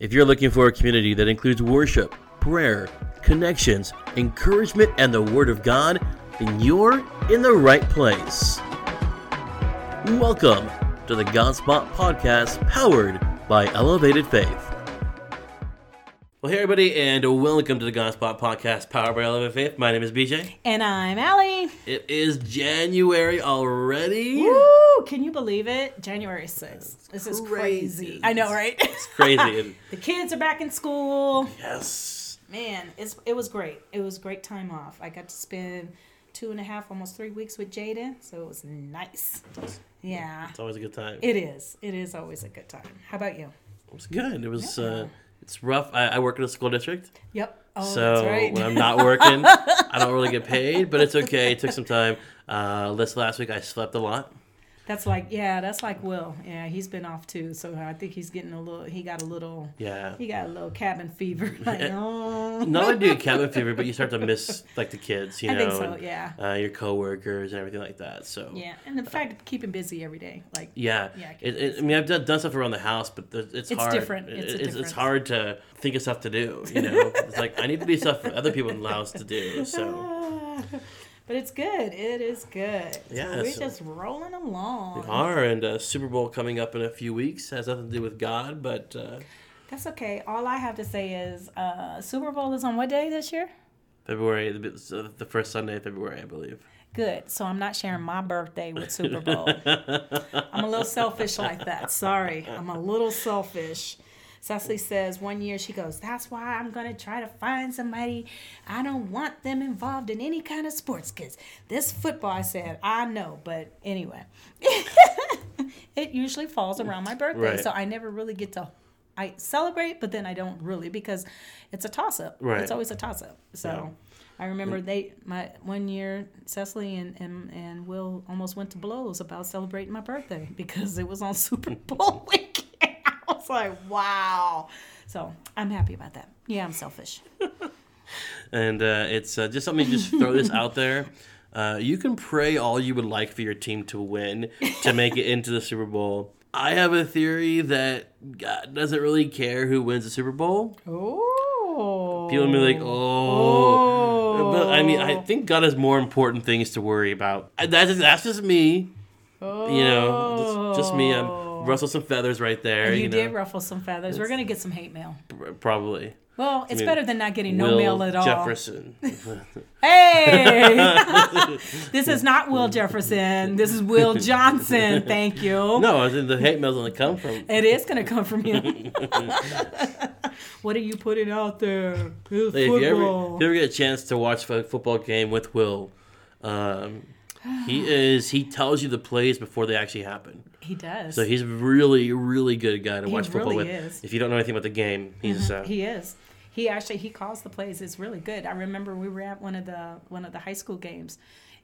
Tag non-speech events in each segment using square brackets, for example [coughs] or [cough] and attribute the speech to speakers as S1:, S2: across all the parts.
S1: If you're looking for a community that includes worship, prayer, connections, encouragement, and the Word of God, then you're in the right place. Welcome to the Godspot Podcast powered by Elevated Faith. Well, hey, everybody, and welcome to the Godspot Podcast powered by Elevated Faith. My name is BJ.
S2: And I'm Allie.
S1: It is January already.
S2: Woo! Can you believe it? January 6th. This is
S1: crazy.
S2: crazy. I know, right?
S1: It's crazy. [laughs]
S2: the kids are back in school.
S1: yes.
S2: Man, it's, it was great. It was great time off. I got to spend two and a half, almost three weeks with Jaden, so it was nice. Yeah.
S1: It's always a good time.
S2: It is. It is always a good time. How about you?
S1: It was good. It was. Uh, it's rough. I, I work in a school district,
S2: Yep. Oh,
S1: so
S2: that's right.
S1: when I'm not [laughs] working, I don't really get paid, but it's okay. It took some time. Uh, this last week, I slept a lot.
S2: That's like, yeah, that's like Will. Yeah, he's been off too, so I think he's getting a little, he got a little,
S1: Yeah.
S2: he got a little cabin fever. [laughs] Like, oh.
S1: Not only do you [laughs] cabin fever, but you start to miss like the kids, you
S2: I
S1: know,
S2: think so,
S1: and,
S2: yeah.
S1: uh, your coworkers and everything like that. So
S2: Yeah, and the fact of keeping busy every day, like
S1: Yeah,
S2: Yeah,
S1: it, it, I mean, I've done, done stuff around the house, but it's,
S2: It's
S1: hard.
S2: different. It's a
S1: it's, it's hard to think of stuff to do. You [laughs] know, it's like I need to do stuff for other people in the house to do. So
S2: but it's good. It is good.
S1: Yeah,
S2: we're
S1: so-
S2: just rolling along.
S1: we are, and uh, Super Bowl coming up in a few weeks has nothing to do with God, but uh,
S2: That's okay. All I have to say is, uh, Super Bowl is on what day this year?
S1: February, the, the first Sunday of February, I believe.
S2: Good. So I'm not sharing my birthday with Super Bowl. [laughs] I'm a little selfish like that. Sorry, I'm a little selfish. Cecily says one year she goes, That's why I'm going to try to find somebody. I don't want them involved in any kind of sports because this football, I said, I know. But anyway, [laughs] it usually falls around my birthday.
S1: Right.
S2: So I never really get to. I celebrate, but then I don't really because it's a toss up.
S1: Right.
S2: It's always a toss up. So
S1: Yeah.
S2: I remember they my one year Cecily and, and and Will almost went to blows about celebrating my birthday [laughs] because it was on Super Bowl [laughs] weekend. I was like, wow. So I'm happy about that. Yeah, I'm selfish. [laughs]
S1: And uh, it's uh, just let me just throw this out there. Uh, you can pray all you would like for your team to win to make it into the Super Bowl. I have a theory that God doesn't really care who wins the Super Bowl.
S2: Oh.
S1: People will be like, oh. But I mean, I think God has more important things to worry about. That's that's just me. You know, just, just me. I'm rustle some feathers right there.
S2: You,
S1: You, know,
S2: did ruffle some feathers. We're gonna get some hate mail.
S1: Probably.
S2: Well, it's
S1: mean,
S2: better than not getting no mail at all.
S1: Jefferson. [laughs]
S2: Hey, [laughs] this is not Will Jefferson. This is Will [laughs] Johnson. Thank you.
S1: no, I think the hate mail's gonna come from.
S2: It is going to come from you. what are you putting out there? It's
S1: Hey, if you ever,
S2: football.
S1: if you ever get a chance to watch a football game with Will, um, he is he tells you the plays before they actually happen.
S2: he does.
S1: So he's a really, really good guy to
S2: He
S1: watch football
S2: really
S1: with.
S2: is.
S1: If you don't know anything about the game, he's uh,
S2: he is. He actually he calls the plays. It's really good. I remember we were at one of the one of the high school games,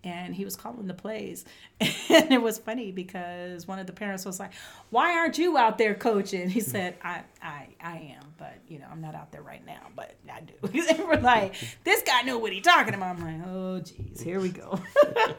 S2: and he was calling the plays, [laughs] and it was funny because one of the parents was like, "Why aren't you out there coaching?" He said, "I I I am, but you know I'm not out there right now, but I do." [laughs] they were like, "This guy know what he's talking about." I'm like, "Oh geez, here we go." [laughs]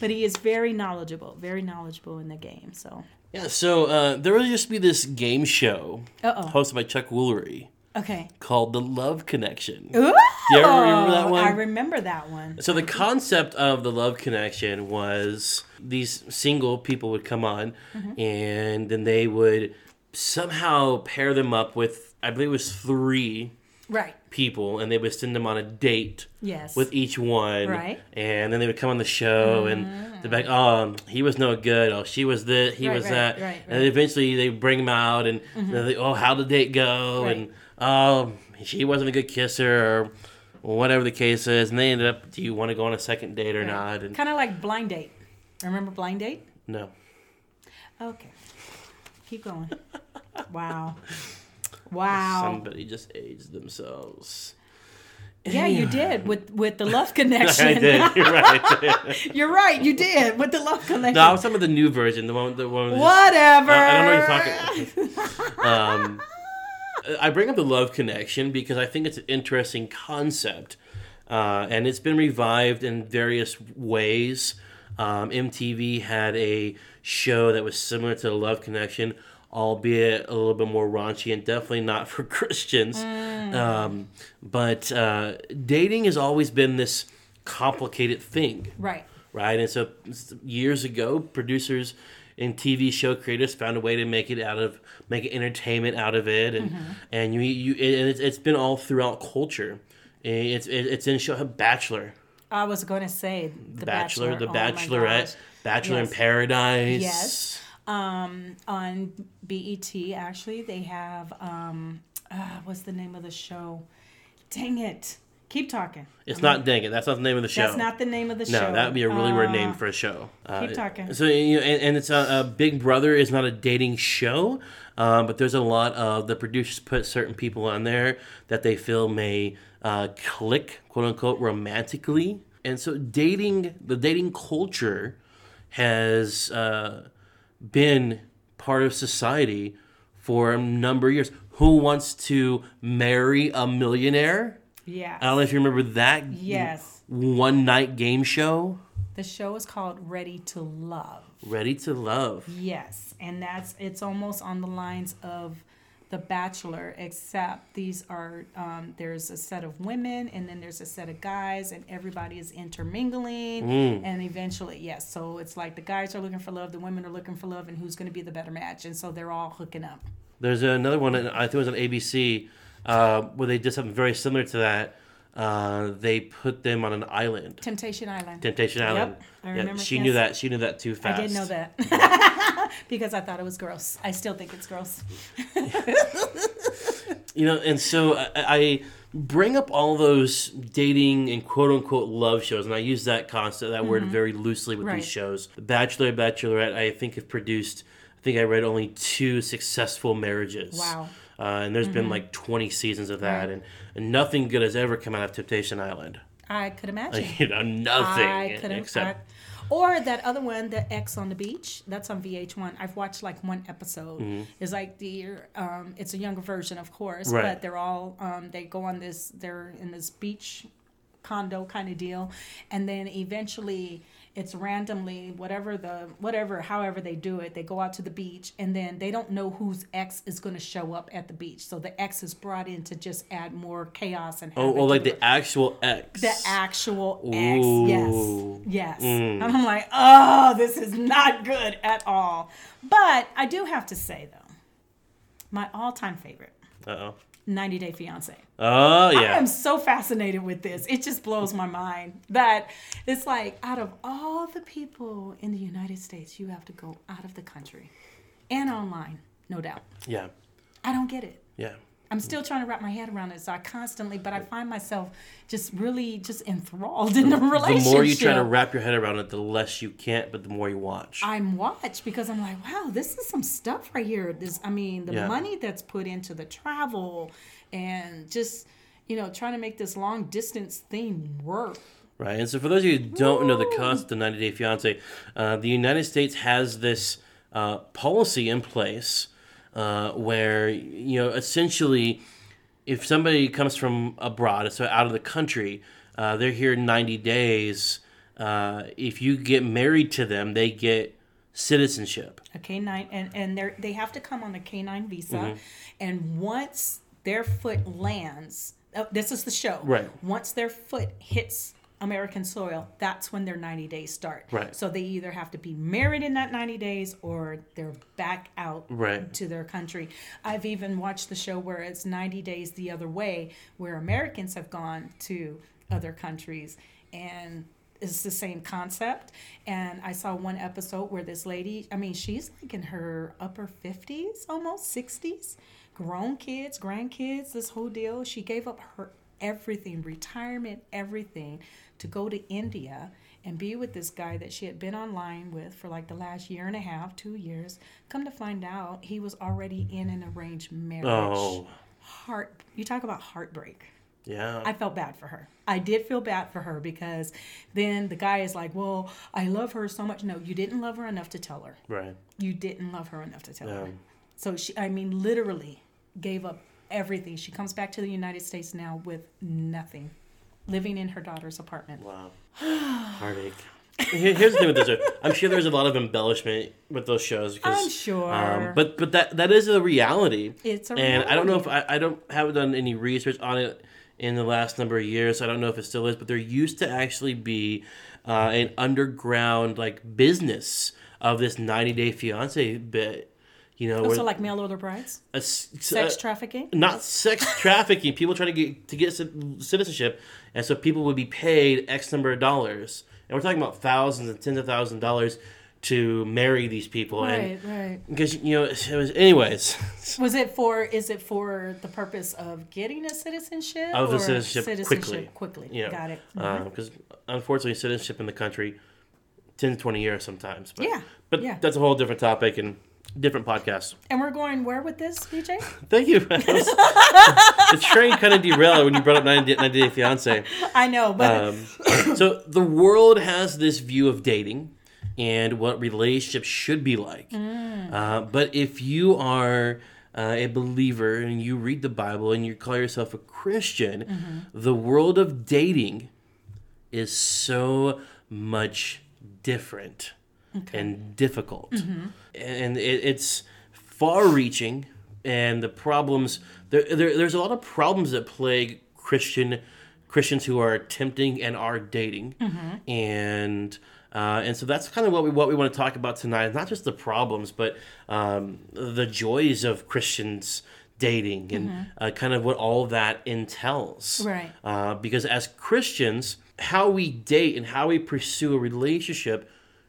S2: but he is very knowledgeable, very knowledgeable in the game. So,
S1: yeah. So uh, there will just be this game show
S2: uh oh,
S1: hosted by Chuck Woolery
S2: okay.
S1: called The Love Connection.
S2: Ooh,
S1: you ever remember that one?
S2: I remember that one.
S1: So the concept of the love connection was these single people would come on,
S2: Mm-hmm.
S1: and then they would somehow pair them up with I believe it was three
S2: Right.
S1: people, and they would send them on a date
S2: Yes.
S1: with each one,
S2: Right.
S1: And then they would come on the show, and they'd be like, "Oh, he was no good. Oh, she was this. He
S2: Right,
S1: was
S2: right,
S1: that."
S2: right,
S1: And eventually they bring them out, and they're like, "Oh, how did the date go?"
S2: Right.
S1: And oh, she wasn't a good kisser, or whatever the case is. And they ended up, "Do you want to go on a second date or not?" And
S2: Kind of like blind date. Remember blind date?
S1: no,
S2: Okay. Keep going. [laughs] wow. Wow.
S1: somebody just aged themselves.
S2: Yeah, you did with with the love connection. [laughs]
S1: I did. You're right. [laughs]
S2: You're right. You did with the love connection.
S1: no, I was talking about the new version, the one, the one.
S2: Whatever.
S1: I, I don't know what you're talking about. um, I bring up the love connection because I think it's an interesting concept, uh, and it's been revived in various ways. Um, MTV had a show that was similar to the Love Connection albeit a little bit more raunchy and definitely not for [laughs] Christians. Um, but uh, dating has always been this complicated thing
S2: Right.
S1: right? And so years ago, producers and TV show creators found a way to make it out of make entertainment out of it, and and you you and it's, it's been all throughout culture. It's it's in show Bachelor,
S2: I was going to say The
S1: Bachelor,
S2: Bachelor,
S1: The
S2: Oh
S1: Bachelorette. Bachelor in Paradise.
S2: Yes. Um, on BET, actually, they have um, uh, what's the name of the show? Dang it! Keep talking.
S1: It's not dang it. That's not the name of the show.
S2: That's not the name of the show.
S1: No, that would be a really weird name
S2: Uh,
S1: for a show. Uh,
S2: keep talking.
S1: So you know, and, and it's a, a Big Brother is not a dating show, um, but there's a lot of the producers put certain people on there that they feel may uh, click, quote unquote, romantically, and so dating, the dating culture, has uh, been part of society for a number of years. Who wants to marry a millionaire?
S2: Yeah.
S1: I don't know if you remember that
S2: Yes.
S1: one night game show.
S2: The show is called Ready to Love.
S1: Ready to Love.
S2: Yes, and that's it's almost on the lines of The Bachelor, except these are um, there's a set of women and then there's a set of guys, and everybody is intermingling,
S1: Mm.
S2: and eventually, yes, so it's like the guys are looking for love, the women are looking for love, and who's going to be the better match, and so they're all hooking up.
S1: There's another one, I think it was on ABC, uh, where they did something very similar to that. Uh, they put them on an island,
S2: Temptation Island.
S1: Temptation Island.
S2: Yep, I
S1: yeah,
S2: remember,
S1: she
S2: yes.
S1: knew that. She knew that too fast.
S2: I
S1: fast.
S2: did know that [laughs] [laughs] because I thought it was gross. I still think it's gross. [laughs]
S1: You know, and so I, I bring up all those dating and quote unquote love shows, and I use that concept, that word very loosely with
S2: Mm-hmm. Right.
S1: these shows. The Bachelor, Bachelorette, I think have produced. I think I read only two successful marriages.
S2: Wow.
S1: Uh, and there's been like 20 seasons of that,
S2: Right.
S1: and, and nothing good has ever come out of Temptation Island.
S2: I could imagine.
S1: you know, nothing
S2: I could
S1: except
S2: or that other one, the Ex on the Beach. That's on VH1. I've watched like one episode. It's like the um, it's a younger version, of course,
S1: Mm-hmm. Right.
S2: but they're all um, they go on this. They're in this beach condo kind of deal, and then eventually it's randomly whatever the whatever however they do it they go out to the beach and then they don't know whose ex is going to show up at the beach so the ex is brought in to just add more chaos and
S1: oh, oh like
S2: the
S1: actual X.
S2: the actual
S1: Ooh.
S2: X. Yes. Yes. And I'm like, oh, this is not good at all. But I do have to say, though, my all time favorite
S1: Uh oh.
S2: 90 Day Fiance.
S1: Oh yeah.
S2: I am so fascinated with this. It just blows my mind that it's like out of all the people in the United States, you have to go out of the country and online, no doubt.
S1: Yeah.
S2: I don't get it.
S1: Yeah.
S2: I'm still trying to wrap my head around it. So I constantly, but I find myself just really just enthralled in the relationship.
S1: The more you try to wrap your head around it, the less you can't, but the more you watch.
S2: I'm watched because I'm like, wow, this is some stuff right here. This, I mean, the
S1: Yeah.
S2: money that's put into the travel and just, you know, trying to make this long distance thing work.
S1: Right. And so, for those of you who don't know the concept of 90 Day Fiance, uh, the United States has this uh, policy in place uh, where, you know, essentially, if somebody comes from abroad, so out of the country, uh, they're here 90 days. Uh, if you get married to them, they get citizenship.
S2: A K nine, and and they they have to come on a K nine visa,
S1: Mm-hmm.
S2: and once their foot lands, oh, this is the show.
S1: Right.
S2: Once their foot hits American soil, that's when their 90 days start.
S1: Right.
S2: So they either have to be married in that 90 days or they're back out
S1: Right.
S2: to their country. I've even watched the show where it's 90 days the other way, where Americans have gone to other countries and it's the same concept. And I saw one episode where this lady, I mean, she's like in her upper 50s, almost 60s, grown kids, grandkids, this whole deal. She gave up her everything, retirement, everything, to go to India and be with this guy that she had been online with for like the last year and a half, two years. Come to find out, he was already in an arranged marriage.
S1: Oh,
S2: Heart, you talk about heartbreak.
S1: yeah.
S2: I felt bad for her. I did feel bad for her because then the guy is like, Well, I love her so much. No, you didn't love her enough to tell her.
S1: right.
S2: You didn't love her enough to tell her. So she, I mean, literally gave up everything. She comes back to the United States now with nothing, living in her daughter's apartment.
S1: Wow. [sighs] Heartache. Here's the thing with this. I'm sure there's a lot of embellishment with those shows. Because,
S2: I'm sure.
S1: Um, but but that that is a reality.
S2: It's a
S1: and I don't know if. I, I don't haven't done any research on it in the last number of years. I don't know if it still is, but there used to actually be uh, an underground like business of this 90 Day Fiance bit. You know,
S2: also like mail order brides,
S1: a
S2: sex
S1: uh,
S2: trafficking.
S1: not sex [laughs] trafficking. people trying to get to get citizenship, and so people would be paid X number of dollars, and we're talking about thousands and tens of thousands of dollars to marry these people, and
S2: Right, right.
S1: because you know it was anyways [laughs]
S2: Was it for? Is it for the purpose of getting a citizenship?
S1: of the
S2: or
S1: citizenship, quickly,
S2: Quickly.
S1: you know,
S2: Got it.
S1: because unfortunately citizenship in the country 10 to 20 years sometimes but
S2: Yeah,
S1: but
S2: yeah.
S1: that's a whole different topic and different podcast
S2: And we're going where with this, BJ? [laughs]
S1: thank you. [laughs] [laughs] The train kind of derailed when you brought up 90, 90 Day Fiance
S2: I know, but
S1: Um, [coughs] so the world has this view of dating and what relationships should be like. Uh, but if you are uh, a believer and you read the Bible and you call yourself a Christian, the world of dating is so much different and difficult. And it, it's far reaching, and the problems, there, there, there's a lot of problems that plague Christian Christians who are attempting and are dating. And uh, and so that's kind of what we what we want to talk about tonight. Not just the problems, but um, the joys of Christians dating and uh, kind of what all that entails.
S2: Right.
S1: Uh, because as Christians, how we date and how we pursue a relationship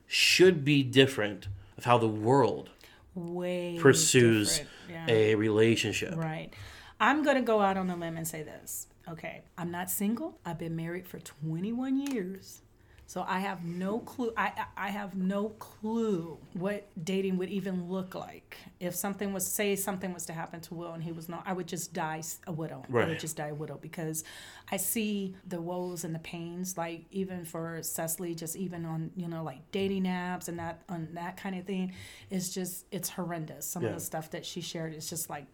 S1: should be different of how the world
S2: way
S1: pursues.
S2: Yeah.
S1: a relationship.
S2: Right. I'm going to go out on a limb and say this. Okay. I'm not single. I've been married for 21 years. So I have no clue. I, I have no clue what dating would even look like. If something was, say, something was to happen to Will and he was not, I would just die a widow. I would just die a widow because I see the woes and the pains, like even for Cecily, just even on you know like dating apps and that on that kind of thing, it's just it's horrendous. Some of the stuff that she shared is just like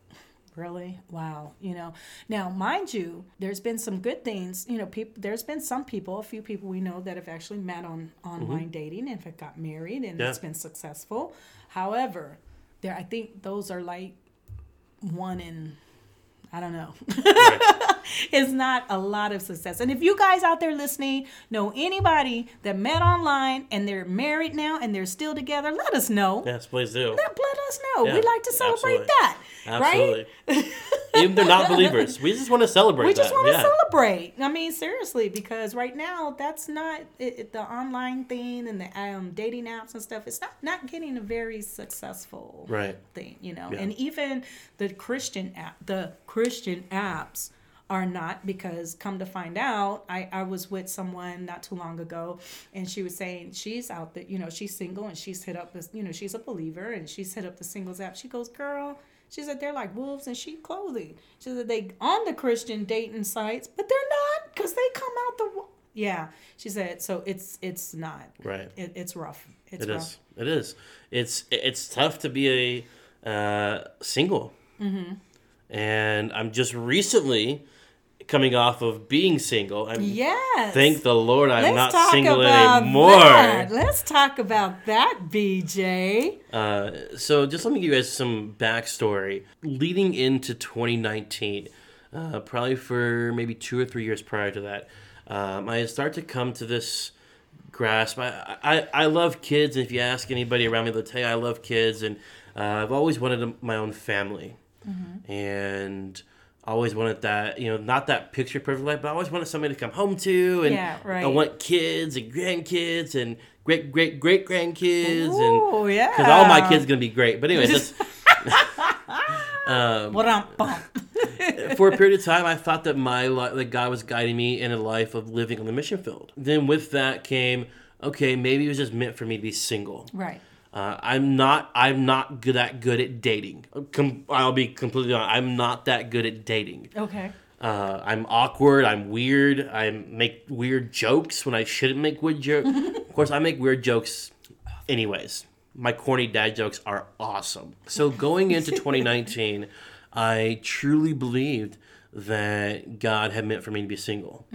S2: really? Wow. You know now mind you there's been some good things you know people there's been some people a few people we know that have actually met on online mm-hmm. dating and have got married and
S1: Yeah.
S2: it's been successful. However there i think those are like one in i don't know.
S1: Right. [laughs]
S2: it's not a lot of success. And if you guys out there listening know anybody that met online and they're married now and they're still together, let us know.
S1: yes, please do.
S2: Let, let us know.
S1: Yeah,
S2: we like to celebrate
S1: absolutely.
S2: that.
S1: Absolutely.
S2: Right? [laughs]
S1: Even if they're not believers, we just want to celebrate
S2: We just
S1: that.
S2: want to
S1: yeah.
S2: celebrate. I mean, seriously, because right now that's not it, it- the online thing and the um, dating apps and stuff. It's not not getting a very successful
S1: Right.
S2: thing, you know.
S1: Yeah.
S2: And even the Christian app, the Christian apps are not because come to find out, I I was with someone not too long ago, and she was saying she's out that you know she's single and she's hit up this you know she's a believer and she's hit up the singles app. She goes, girl. She said they're like wolves in sheep clothing. She said they on the Christian dating sites, but they're not because they come out the. Yeah, she said so. It's it's not.
S1: Right.
S2: It, it's rough. It's
S1: It
S2: rough.
S1: is. It is. It's it's tough to be a uh, single. Mm-hmm. And I'm just recently coming off of being single. I'm
S2: Yes.
S1: thank the Lord I'm
S2: Let's
S1: not
S2: talk
S1: single
S2: about
S1: anymore.
S2: That. Let's talk about that, BJ.
S1: Uh, so just let me give you guys some backstory. Leading into 2019, uh, probably for maybe two or three years prior to that, um, I started to come to this grasp. I, I, I love kids, and if you ask anybody around me, they'll tell you I love kids, and uh, I've always wanted a, my own family, and always wanted that you know not that picture perfect life, but I always wanted somebody to come home to, and
S2: Yeah, right.
S1: I want kids and grandkids and great great great grandkids and
S2: Oh yeah.
S1: because all my kids are gonna be great. But anyways, [laughs]
S2: What um bump. [laughs]
S1: for a period of time, I thought that my li- that God was guiding me in a life of living on the mission field. Then with that came, okay, maybe it was just meant for me to be single.
S2: Right.
S1: Uh, I'm not. I'm not good that good at dating. Com- I'll be completely honest. I'm not that good at dating.
S2: Okay.
S1: Uh, I'm awkward. I'm weird. I make weird jokes when I shouldn't make weird jokes. [laughs] of course, I make weird jokes, anyways. My corny dad jokes are awesome. So going into [laughs] 2019, I truly believed that God had meant for me to be single,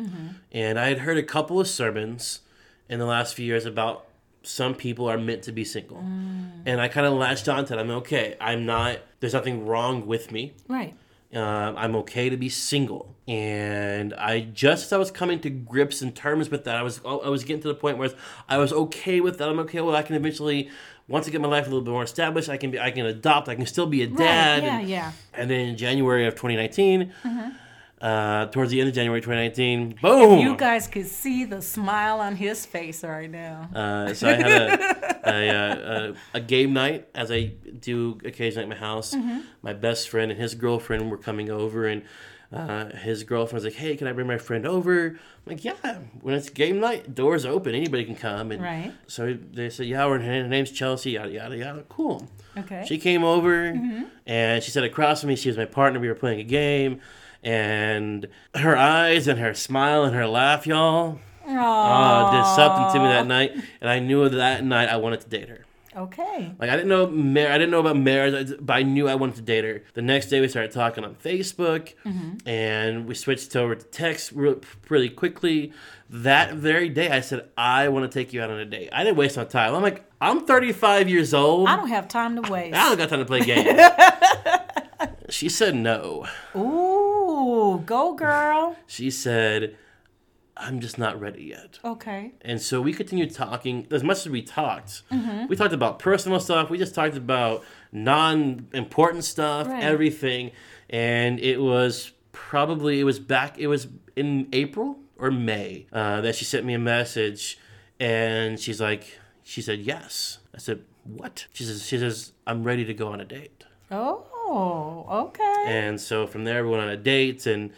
S1: and I had heard a couple of sermons, in the last few years about some people are meant to be single. And I kind of latched onto that. I'm okay. I'm not, there's nothing wrong with me.
S2: Right.
S1: Um, I'm okay to be single, and I just as I was coming to grips and terms with that, I was I was getting to the point where I was okay with that. I'm okay. Well, I can eventually, once I get my life a little bit more established, I can be I can adopt. I can still be a dad.
S2: Right. Yeah.
S1: and,
S2: Yeah.
S1: and then in January of 2019, uh, towards the end of January 2019, boom.
S2: You guys could see the smile on his face right now.
S1: Uh, so I had a, [laughs] a, a, a game night, as I do occasionally at my house. My best friend and his girlfriend were coming over, and uh, his girlfriend was like, "Hey, can I bring my friend over?" I'm like, "Yeah." When it's game night, doors open, anybody can come. And
S2: Right.
S1: so they said, "Yeah, her, her name's Chelsea." Yada yada yada. Cool.
S2: Okay.
S1: She came over and she sat across from me. She was my partner. We were playing a game. And her eyes and her smile and her laugh, y'all, uh, did something to me that night, and I knew that night I wanted to date her.
S2: Okay.
S1: Like I didn't know mar- I didn't know about marriage, but I knew I wanted to date her. The next day we started talking on Facebook, and we switched over to text real, really quickly. That very day, I said I want to take you out on a date. I didn't waste my time. I'm like I'm 35 years old.
S2: I don't have time to waste.
S1: I don't got time to play games. [laughs] she said no.
S2: Ooh, go girl. [laughs]
S1: She said, I'm just not ready yet.
S2: Okay.
S1: And so we continued talking as much as we talked.
S2: Mm-hmm.
S1: We talked about personal stuff. We just talked about non important stuff,
S2: Right.
S1: everything. And it was probably, it was back, it was in April or May uh, that she sent me a message. And she's like, she said, yes. I said, what? She says, she says, I'm ready to go on a date.
S2: Oh, okay.
S1: And so from there, we went on a date and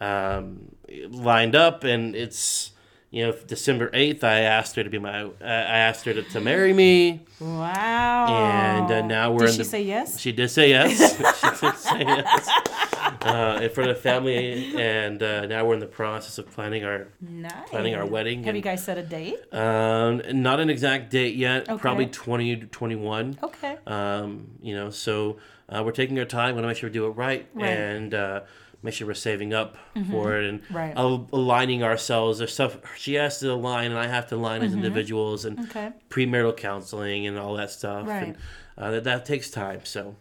S1: um, lined up. And it's, you know, December 8th, I asked her to be my, uh, I asked her to, to marry me.
S2: Wow.
S1: And uh, now we're
S2: Did
S1: in
S2: she
S1: the.
S2: say yes?
S1: She did say yes. [laughs] she did say yes. Uh, in front of family, and uh, now we're in the process of planning our
S2: Nice.
S1: planning our wedding.
S2: Have you guys set a date?
S1: Um, not an exact date yet.
S2: Okay.
S1: Probably twenty to twenty one.
S2: Okay.
S1: Um, you know, so uh, we're taking our time. We want to make sure we do it right,
S2: Right. Mm-hmm.
S1: and uh, make sure we're saving up for it and
S2: Right.
S1: al- aligning ourselves. There's stuff she has to align, and I have to align as individuals, and
S2: Mm-hmm. Okay.
S1: premarital counseling and all that stuff.
S2: Right.
S1: And uh, that that takes time. So.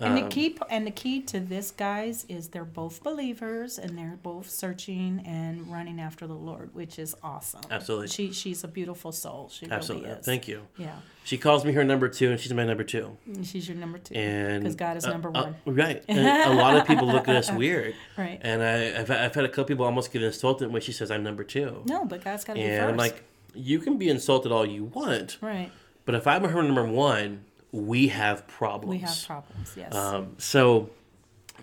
S2: And the
S1: um,
S2: key and the key to this, guys, is they're both believers and they're both searching and running after the Lord, which is awesome.
S1: Absolutely.
S2: She she's a beautiful soul. She
S1: Absolutely.
S2: really is.
S1: Thank you.
S2: Yeah.
S1: She calls me her number two, and she's my number two.
S2: And She's your number two.
S1: And
S2: Because God is
S1: uh,
S2: number
S1: uh,
S2: one.
S1: right. [laughs] And a lot of people look at us weird.
S2: Right.
S1: And I, I've, I've had a couple people almost get insulted when she says I'm number two.
S2: No, but God's got to be
S1: and. I'm like, you can be insulted all you want,
S2: right.
S1: but if I'm her number one, we have problems.
S2: We have problems. Yes.
S1: Um, so,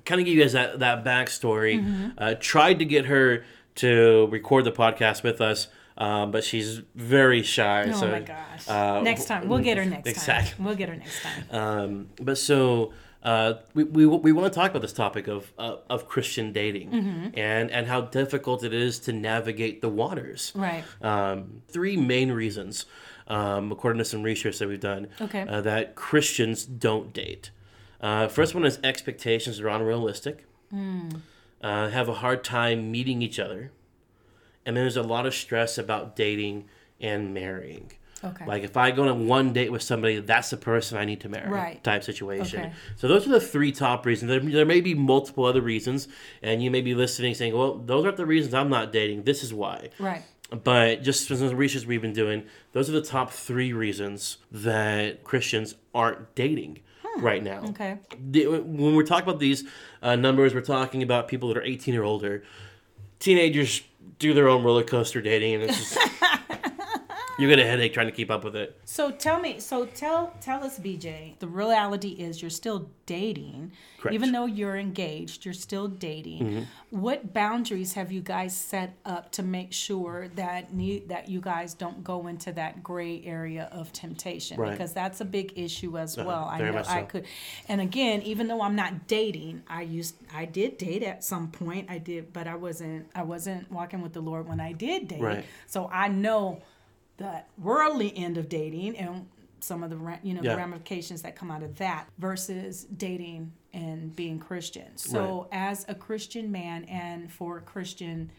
S1: kind of give you guys that, that backstory.
S2: Mm-hmm.
S1: Uh, tried to get her to record the podcast with us, um, but she's very shy.
S2: oh
S1: so,
S2: my gosh.
S1: uh,
S2: next time we'll get her next
S1: exactly.
S2: time. We'll get her next time.
S1: Um, but so uh, we, we, we want to talk about this topic of uh, of Christian dating
S2: Mm-hmm.
S1: and and how difficult it is to navigate the waters.
S2: Right.
S1: Um, three main reasons, um, according to some research that we've done,
S2: Okay.
S1: uh, that Christians don't date. Uh, first one is expectations are unrealistic.
S2: Hmm.
S1: Uh, have a hard time meeting each other, and then there's a lot of stress about dating and marrying.
S2: Okay.
S1: Like if I go on one date with somebody, that's the person I need to marry.
S2: Right.
S1: Type situation.
S2: Okay.
S1: So those are the three top reasons. There, there may be multiple other reasons, and you may be listening saying, "Well, those aren't the reasons I'm not dating. This is why."
S2: right.
S1: But just from the research we've been doing, those are the top three reasons that Christians aren't dating right now.
S2: Hmm. Okay.
S1: When we're talking about these uh, numbers, we're talking about people that are 18 or older. Teenagers do their own roller coaster dating, and it's just [laughs] you get a headache trying to keep up with it.
S2: So tell me, so tell tell us, BJ. The reality is you're still dating,
S1: Correct.
S2: even though you're engaged. You're still dating.
S1: Mm-hmm.
S2: What boundaries have you guys set up to make sure that need that you guys don't go into that gray area of temptation?
S1: Right.
S2: Because that's a big issue as well. I
S1: very
S2: know
S1: much
S2: I
S1: so.
S2: could, and again, even though I'm not dating, I used I did date at some point. I did, but I wasn't I wasn't walking with the Lord when I did date.
S1: Right.
S2: So I know the worldly end of dating and some of the you know
S1: Yeah.
S2: the ramifications that come out of that versus dating and being Christian. So as a Christian man and for a Christian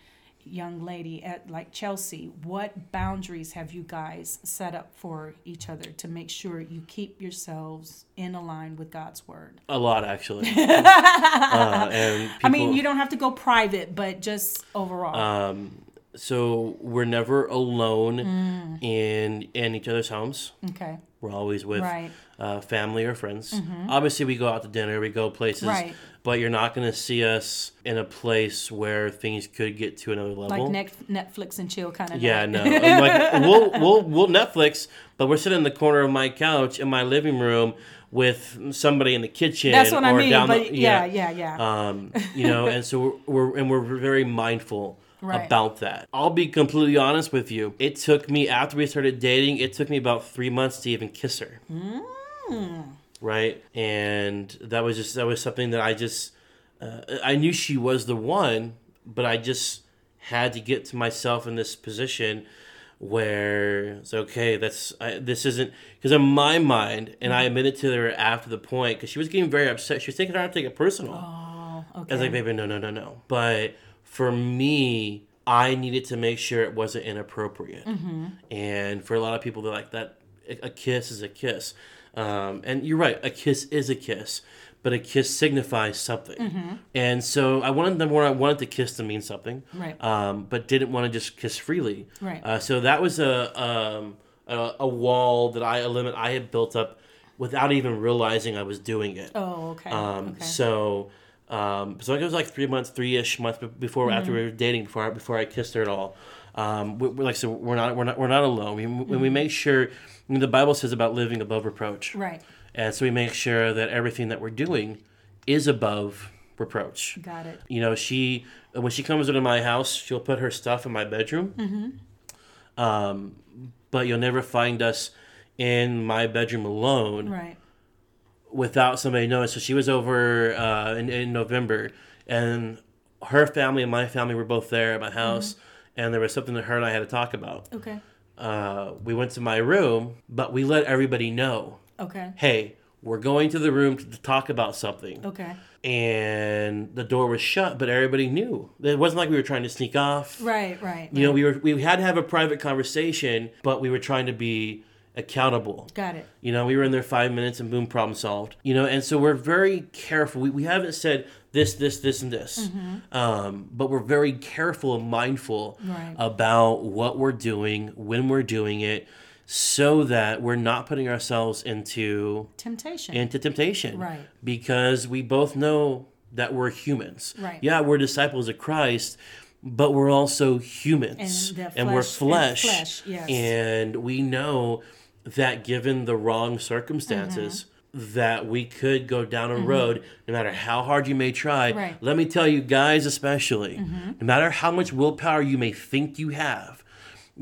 S2: young lady at like Chelsea, what boundaries have you guys set up for each other to make sure you keep yourselves in line with God's word?
S1: A lot, actually. [laughs] uh, and
S2: I mean, you don't have to go private, but just overall.
S1: Um, so we're never alone
S2: Mm.
S1: in in each other's homes.
S2: okay.
S1: We're always with
S2: Right.
S1: uh, family or friends. Obviously, we go out to dinner, we go places,
S2: Right.
S1: but you're not going to see us in a place where things could get to another level.
S2: Like Net- Netflix and chill kind of.
S1: yeah, no. Like [laughs] we'll we'll we'll Netflix, but we're sitting in the corner of my couch in my living room with somebody in the kitchen.
S2: That's what I mean.
S1: down
S2: But
S1: the,
S2: yeah, yeah, yeah.
S1: um, you know, and so we're, we're and we're very mindful
S2: Right.
S1: about that. I'll be completely honest with you. It took me after we started dating. It took me about three months to even kiss her. Right, and that was just that was something that I just uh, I knew she was the one, but I just had to get to myself in this position where it's okay. That's I, this isn't because in my mind, and I admitted to her after the point because she was getting very upset. She was taking her to take it personal.
S2: oh,
S1: I was like, baby, no, no, no, no. But for me, I needed to make sure it wasn't inappropriate.
S2: Mm-hmm.
S1: And for a lot of people, they're like, that a kiss is a kiss. Um, and you're right, a kiss is a kiss, but a kiss signifies something.
S2: Mm-hmm.
S1: And so I wanted them I wanted the kiss to mean something,
S2: Right.
S1: um, but didn't want to just kiss freely.
S2: Right.
S1: Uh, so that was a, um, a a wall that I a limit I had built up without even realizing I was doing it.
S2: oh, okay.
S1: Um,
S2: okay.
S1: So, um, so it was like three months, three ish months be- before after we were dating before I, before I kissed her at all. Um, we, like so we're not we're not we're not alone. We, When we make sure the Bible says about living above reproach,
S2: right.
S1: and so we make sure that everything that we're doing is above reproach.
S2: Got it.
S1: You know, she when she comes into my house, she'll put her stuff in my bedroom. Mm-hmm. Um, but you'll never find us in my bedroom alone
S2: Right.
S1: Without somebody knowing. So she was over uh, in, in November, and her family and my family were both there at my house, and there was something that her and I had to talk about.
S2: Okay.
S1: Uh, we went to my room, but we let everybody know,
S2: Okay.
S1: hey, we're going to the room to, to talk about something.
S2: Okay.
S1: And the door was shut, but everybody knew. It wasn't like we were trying to sneak off.
S2: Right. Right.
S1: You know, we were we had to have a private conversation, but we were trying to be accountable.
S2: Got it.
S1: You know, we were in there five minutes and boom, problem solved. You know, and so we're very careful. We, we haven't said this, this, this, and this, um, but we're very careful and mindful
S2: Right.
S1: about what we're doing, when we're doing it, so that we're not putting ourselves into
S2: Temptation.
S1: into temptation.
S2: Right.
S1: Because we both know that we're humans.
S2: Right.
S1: Yeah, we're disciples of Christ, but we're also humans.
S2: And
S1: and we're
S2: flesh-
S1: flesh,
S2: yes.
S1: And we know that given the wrong circumstances,
S2: Mm-hmm.
S1: that we could go down a road no matter how hard you may try.
S2: Right. Mm-hmm.
S1: Let me tell you, guys, especially, no matter how much willpower you may think you have,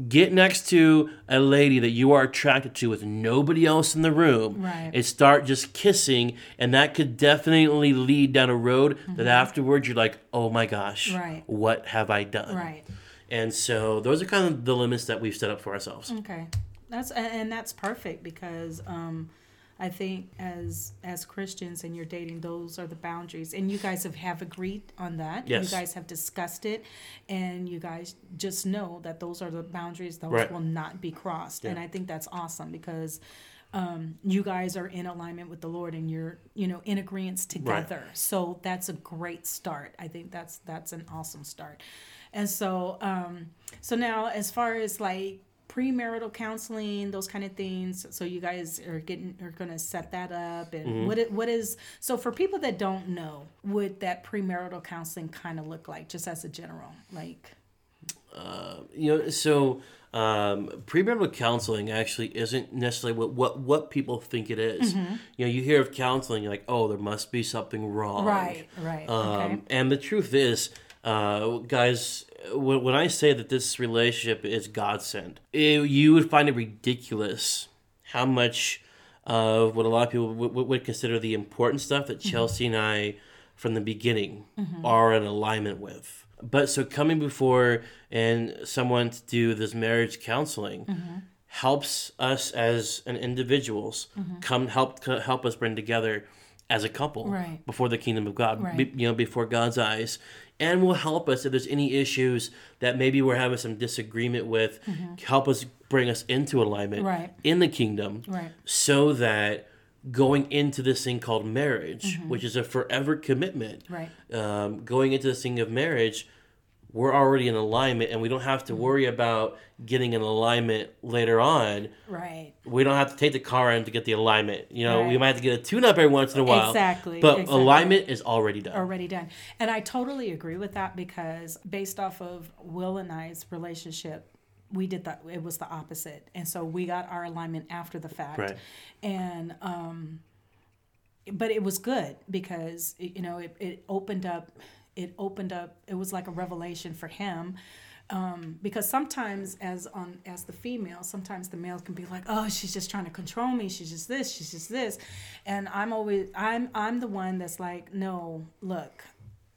S1: get next to a lady that you are attracted to with nobody else in the room
S2: Right.
S1: and start just kissing and that could definitely lead down a road that afterwards you're like oh my gosh
S2: Mm-hmm. Right.
S1: what have i done
S2: Right.
S1: and so those are kind of the limits that we've set up for ourselves
S2: Okay, that's and that's perfect because um, I think as as Christians and you're dating, those are the boundaries, and you guys have, have agreed on that.
S1: Yes.
S2: You guys have discussed it, and you guys just know that those are the boundaries. Those
S1: Right.
S2: will not be crossed, and I think that's awesome because. Um, you guys are in alignment with the Lord, and you're, you know, in agreement together. So that's a great start. I think that's that's an awesome start. And so, um, so now as far as like premarital counseling, those kind of things. So you guys are getting are going to set that up, and
S1: Mm-hmm.
S2: what it, what is so for people that don't know, what that premarital counseling kind of look like, just as a general, like
S1: you know so um, premarital counseling actually isn't necessarily what, what, what people think it is.
S2: Mm-hmm.
S1: You know, you hear of counseling, you're like, oh, there must be something wrong.
S2: right, right,
S1: Um,
S2: okay,
S1: And the truth is, uh, guys, when, when I say that this relationship is God sent, you would find it ridiculous how much of what a lot of people would, would consider the important stuff that mm-hmm. Chelsea and I, from the beginning, mm-hmm. are in alignment with. But so coming before and someone to do this marriage counseling mm-hmm. helps us as an individuals come help help us bring together as a couple
S2: Right.
S1: before the kingdom of God,
S2: Right.
S1: be- you know, before God's eyes, and will help us if there's any issues that maybe we're having some disagreement with. Help us bring us into alignment
S2: Mm-hmm. Right.
S1: in the kingdom,
S2: Right.
S1: so that going into this thing called marriage, which is a forever commitment,
S2: Mm-hmm. Right.
S1: um, going into this thing of marriage, we're already in alignment, and we don't have to
S2: Mm-hmm.
S1: worry about getting an alignment later on.
S2: Right.
S1: We don't have to take the car in to get the alignment. You know, we might have to get a tune-up every once in a while.
S2: Exactly,
S1: But
S2: exactly.
S1: alignment is already done.
S2: already done. And I totally agree with that because based off of Will and I's relationship, we did that. It was the opposite, and so we got our alignment after the fact.
S1: Right.
S2: And um, but it was good because it, you know it, it opened up. It opened up. It was like a revelation for him. Um, because sometimes as on as the female sometimes the male can be like oh she's just trying to control me she's just this she's just this and i'm always i'm i'm the one that's like no look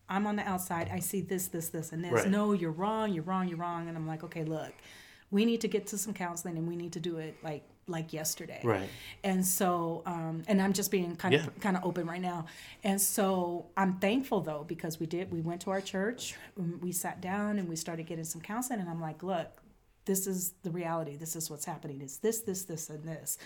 S2: i'm on the outside i see this this this and this
S1: Right.
S2: no you're wrong you're wrong you're wrong and i'm like okay look we need to get to some counseling and we need to do it like like yesterday.
S1: Right.
S2: and so um, and i'm just being kind
S1: Yeah.
S2: of kind of open right now. And so i'm thankful though because we did we went to our church um, we sat down and we started getting some counseling and i'm like look this is the reality. This is what's happening. It's this this this and this.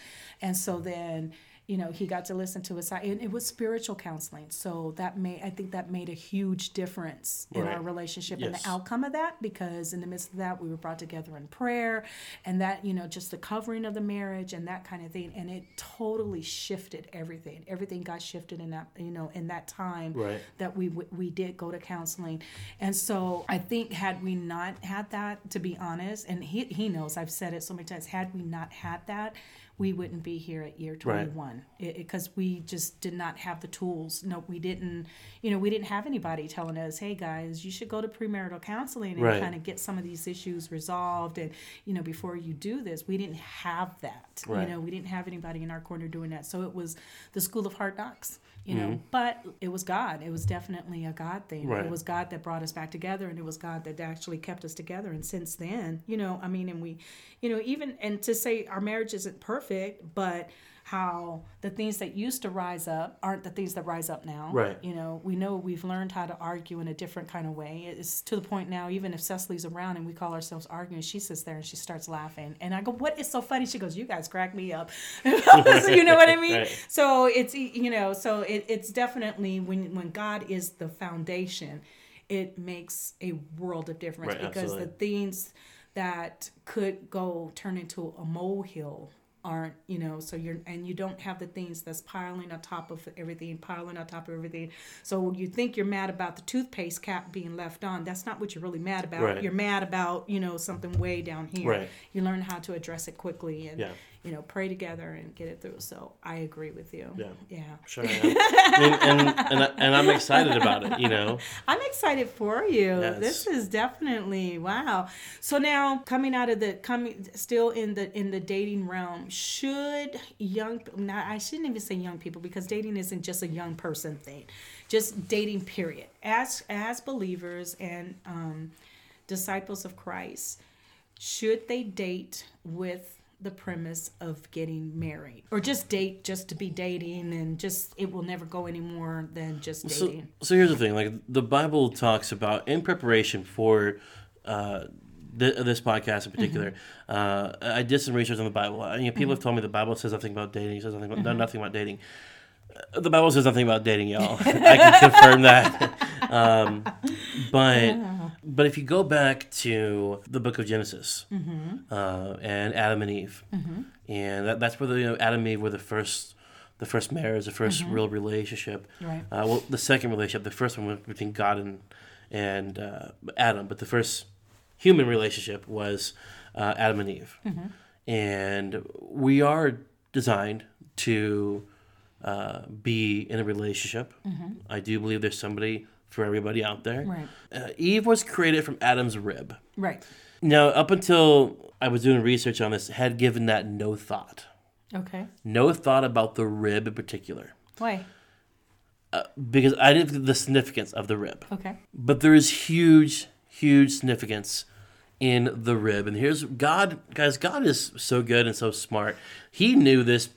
S2: And so then you know he got to listen to us and it was spiritual counseling so that made i think that made a huge difference in
S1: Right.
S2: our relationship and the outcome of that because in the midst of that we were brought together in prayer and that you know just the covering of the marriage and that kind of thing and it totally shifted everything everything got shifted in that you know in that time
S1: Right.
S2: that we we did go to counseling and so i think had we not had that to be honest and he, he knows i've said it so many times had we not had that we wouldn't be here at year 21 because we just did not have the tools. No we didn't you know we didn't have anybody telling us hey guys you should go to premarital counseling and
S1: Right.
S2: kind of get some of these issues resolved. And you know before you do this we didn't have that.
S1: Right.
S2: you know we didn't have anybody in our corner doing that. So it was the school of hard knocks you know
S1: Mm-hmm.
S2: but it was god it was definitely a god thing
S1: Right.
S2: it was god that brought us back together and it was god that actually kept us together and since then you know i mean and we you know even and to say our marriage isn't perfect but how the things that used to rise up aren't the things that rise up now
S1: Right.
S2: you know we know we've learned how to argue in a different kind of way it's to the point now even if cecily's around and we call ourselves arguing she sits there and she starts laughing and i go what is so funny she goes you guys crack me up so [laughs] you know what i mean
S1: Right.
S2: so it's you know so it, it's definitely when when god is the foundation it makes a world of difference
S1: Right,
S2: because
S1: absolutely.
S2: the things that could go turn into a molehill aren't you know so you're and you don't have the things that's piling on top of everything piling on top of everything so you think you're mad about the toothpaste cap being left on that's not what you're really mad about
S1: Right.
S2: you're mad about you know something way down here
S1: Right.
S2: you learn how to address it quickly and
S1: Yeah.
S2: You know pray together and get it through so i agree with you
S1: Yeah.
S2: yeah
S1: Sure. I am. and, and, and I'm excited about it, you know. [laughs]
S2: I'm excited for you.
S1: Yes.
S2: This is definitely wow. So now coming out of the coming still in the in the dating realm, should young now I shouldn't even say young people because dating isn't just a young person thing. Just dating period. As as believers and um disciples of Christ, should they date with the premise of getting married or just date just to be dating and just it will never go any more than just dating.
S1: so here's the thing like the bible talks about in preparation for uh, th- this podcast in particular uh, i did some research on the bible. Uh, you know, people have told me the bible says nothing about dating says nothing about, nothing about dating. Uh, the bible says nothing about dating y'all. [laughs] I can confirm that um, but [laughs] but if you go back to the book of genesis uh, and adam and eve and that, that's where the you know, adam and eve were the first the first marriage the 1st real relationship.
S2: Right.
S1: uh, well, the second relationship, the first one was between God and and uh, Adam, but the first human relationship was uh, Adam and Eve, and we are designed to uh, be in a relationship. I do believe there's somebody for everybody out there.
S2: Right.
S1: Uh, Eve was created from Adam's rib.
S2: Right.
S1: Now, up until I was doing research on this, had given that no thought,
S2: Okay.
S1: no thought about the rib in particular,
S2: Why?
S1: because I didn't think the significance of the rib.
S2: Okay.
S1: But there is huge, huge significance in the rib. And here's God, guys, God is so good and so smart. He knew this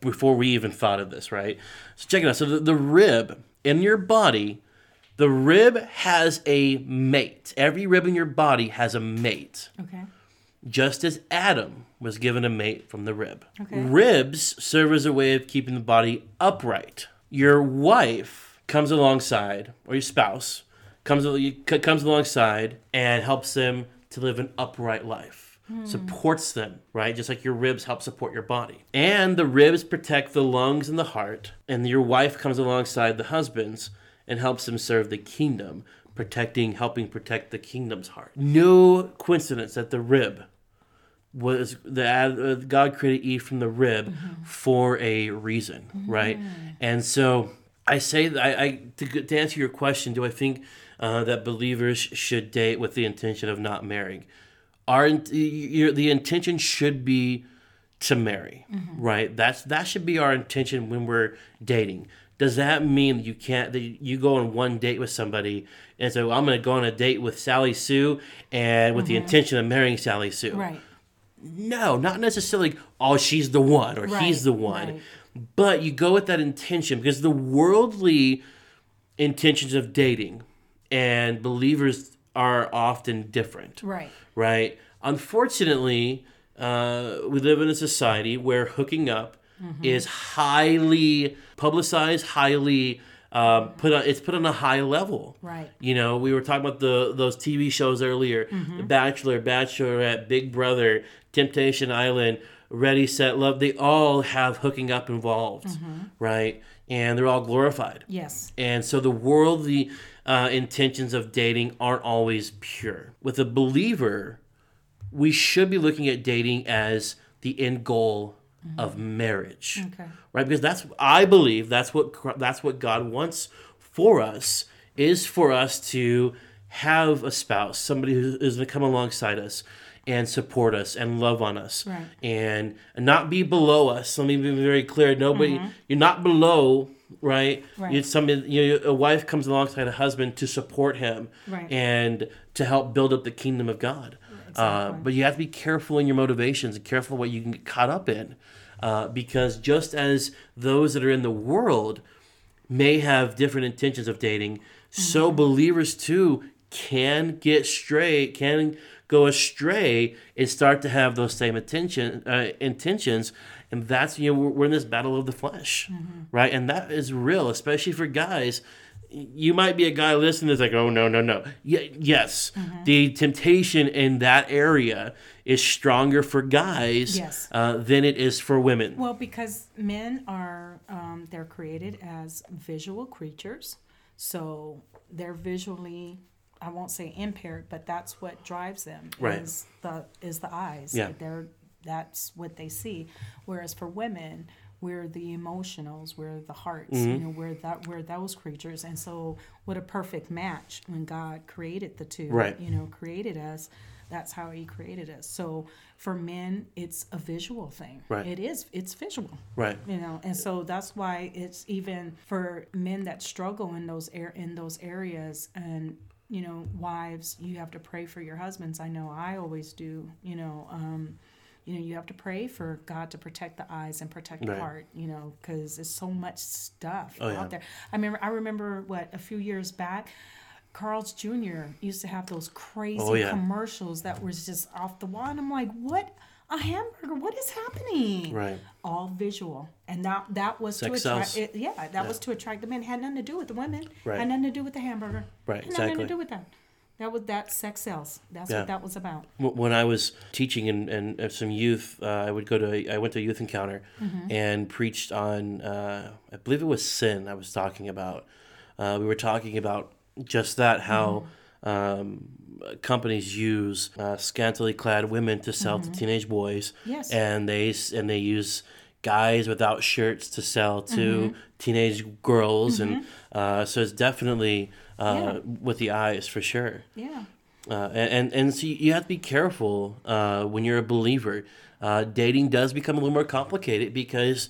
S1: before we even thought of this, right? So check it out. So the, the rib in your body, the rib has a mate. Every rib in your body has a mate,
S2: Okay.
S1: just as Adam was given a mate from the rib.
S2: Okay.
S1: Ribs serve as a way of keeping the body upright. Your wife comes alongside, or your spouse comes comes alongside and helps them to live an upright life. Hmm. Supports them, right? Just like your ribs help support your body. And the ribs protect the lungs and the heart. And your wife comes alongside the husbands and helps them serve the kingdom, protecting, helping protect the kingdom's heart. No coincidence that the rib was the uh, God created Eve from the rib for a reason, right? And so I say that I, I to, to answer your question, do I think uh, that believers should date with the intention of not marrying? Our your, the intention should be to marry, right? That's that should be our intention when we're dating. Does that mean you can't that you go on one date with somebody and say, well, "I'm going to go on a date with Sally Sue," and with the intention of marrying Sally Sue?
S2: Right.
S1: No, not necessarily. Oh, she's the one or
S2: Right,
S1: he's the one,
S2: right.
S1: but you go with that intention because the worldly intentions of dating and believers are often different
S2: Right.
S1: right? Unfortunately, uh, we live in a society where hooking up
S2: Mm-hmm.
S1: is highly publicized, highly um, put on. It's put on a high level.
S2: Right.
S1: You know, we were talking about the those TV shows earlier:
S2: Mm-hmm.
S1: The Bachelor, Bachelorette, Big Brother, Temptation Island, Ready, Set, Love. They all have hooking up involved,
S2: Mm-hmm.
S1: right? And they're all glorified.
S2: Yes.
S1: And so the worldly uh, intentions of dating aren't always pure. With a believer, we should be looking at dating as the end goal of marriage,
S2: Okay.
S1: right? Because that's I believe that's what that's what God wants for us is for us to have a spouse, somebody who is going to come alongside us and support us and love on us
S2: Right.
S1: and not be below us. Let me be very clear. Nobody, you're not below, right?
S2: Mm-hmm. Right.
S1: You somebody, you a wife comes alongside a husband to support him
S2: Right.
S1: and to help build up the kingdom of God. Uh,
S2: Exactly.
S1: but you have to be careful in your motivations and careful what you can get caught up in, uh, because just as those that are in the world may have different intentions of dating, so
S2: Mm-hmm.
S1: believers too can get straight, can go astray and start to have those same attention uh, intentions, and that's you know we're, we're in this battle of the flesh,
S2: Mm-hmm.
S1: right? And that is real, especially for guys. You might be a guy listening that's like, oh no no no, yeah, yes,
S2: Mm-hmm.
S1: the temptation in that area is stronger for guys
S2: Yes.
S1: uh, than it is for women.
S2: Well, because men are um, they're created as visual creatures, so they're visually I won't say impaired, but that's what drives them
S1: Right.
S2: is the is the eyes.
S1: Yeah.
S2: They're that's what they see. Whereas for women, we're the emotionals, we're the hearts,
S1: Mm-hmm.
S2: you know, we're that we're those creatures. And so what a perfect match when God created the two.
S1: Right.
S2: You know, created us. That's how he created us. So for men, it's a visual thing.
S1: Right.
S2: It is. It's visual
S1: Right.
S2: you know and so that's why it's even for men that struggle in those air in those areas and you know wives you have to pray for your husbands i know i always do you know um you know you have to pray for god to protect the eyes and protect
S1: Right.
S2: the heart you know because there's so much stuff
S1: Oh,
S2: out
S1: yeah.
S2: there i remember i remember what a few years back Carl's Jr. used to have those crazy
S1: Oh, yeah.
S2: commercials that was just off the wall, and I'm like, "What? A hamburger? What is happening?"
S1: Right.
S2: all visual, and that that was
S1: Sex
S2: to attract. It, yeah, that was to attract the men. Had nothing to do with the women.
S1: Right.
S2: Had nothing to do with the hamburger.
S1: Right,
S2: Had nothing
S1: exactly.
S2: to do with that. That was that sex sells. That's
S1: Yeah.
S2: what that was about.
S1: When I was teaching and, in, in some youth, uh, I would go to I went to a youth encounter
S2: Mm-hmm.
S1: and preached on uh, I believe it was sin. I was talking about. Uh, we were talking about just that how
S2: Mm-hmm.
S1: um, companies use uh, scantily clad women to sell to teenage boys.
S2: Mm-hmm. Yes.
S1: and they and they use guys without shirts to sell to
S2: Mm-hmm.
S1: teenage girls, and uh, so it's definitely uh,
S2: Yeah.
S1: with the eyes for sure.
S2: Yeah.
S1: Uh, and, and so you have to be careful uh, when you're a believer. Uh, dating does become a little more complicated because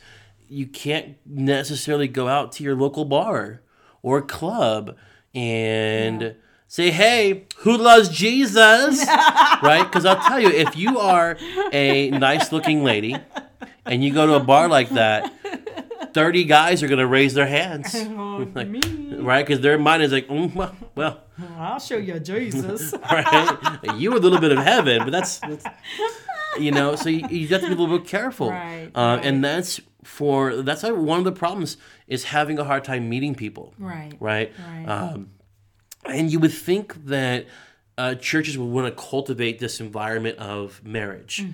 S1: you can't necessarily go out to your local bar or club and
S2: Yeah.
S1: say, "Hey, who loves Jesus?" [laughs] right? Because I'll tell you, if you are a nice-looking lady and you go to a bar like that, 30 guys are going to raise their hands. [laughs]
S2: Oh, [laughs]
S1: Like, right? Because their mind is like, mm, well, well,
S2: I'll show [laughs] you Jesus.
S1: right? you a little bit of heaven, but that's, that's you know, so you, you have to be a little bit careful.
S2: Right,
S1: Uh,
S2: right.
S1: And that's for, that's like one of the problems is having a hard time meeting people,
S2: right.
S1: right?
S2: Right.
S1: Um, and you would think that uh, churches would want to cultivate this environment of marriage.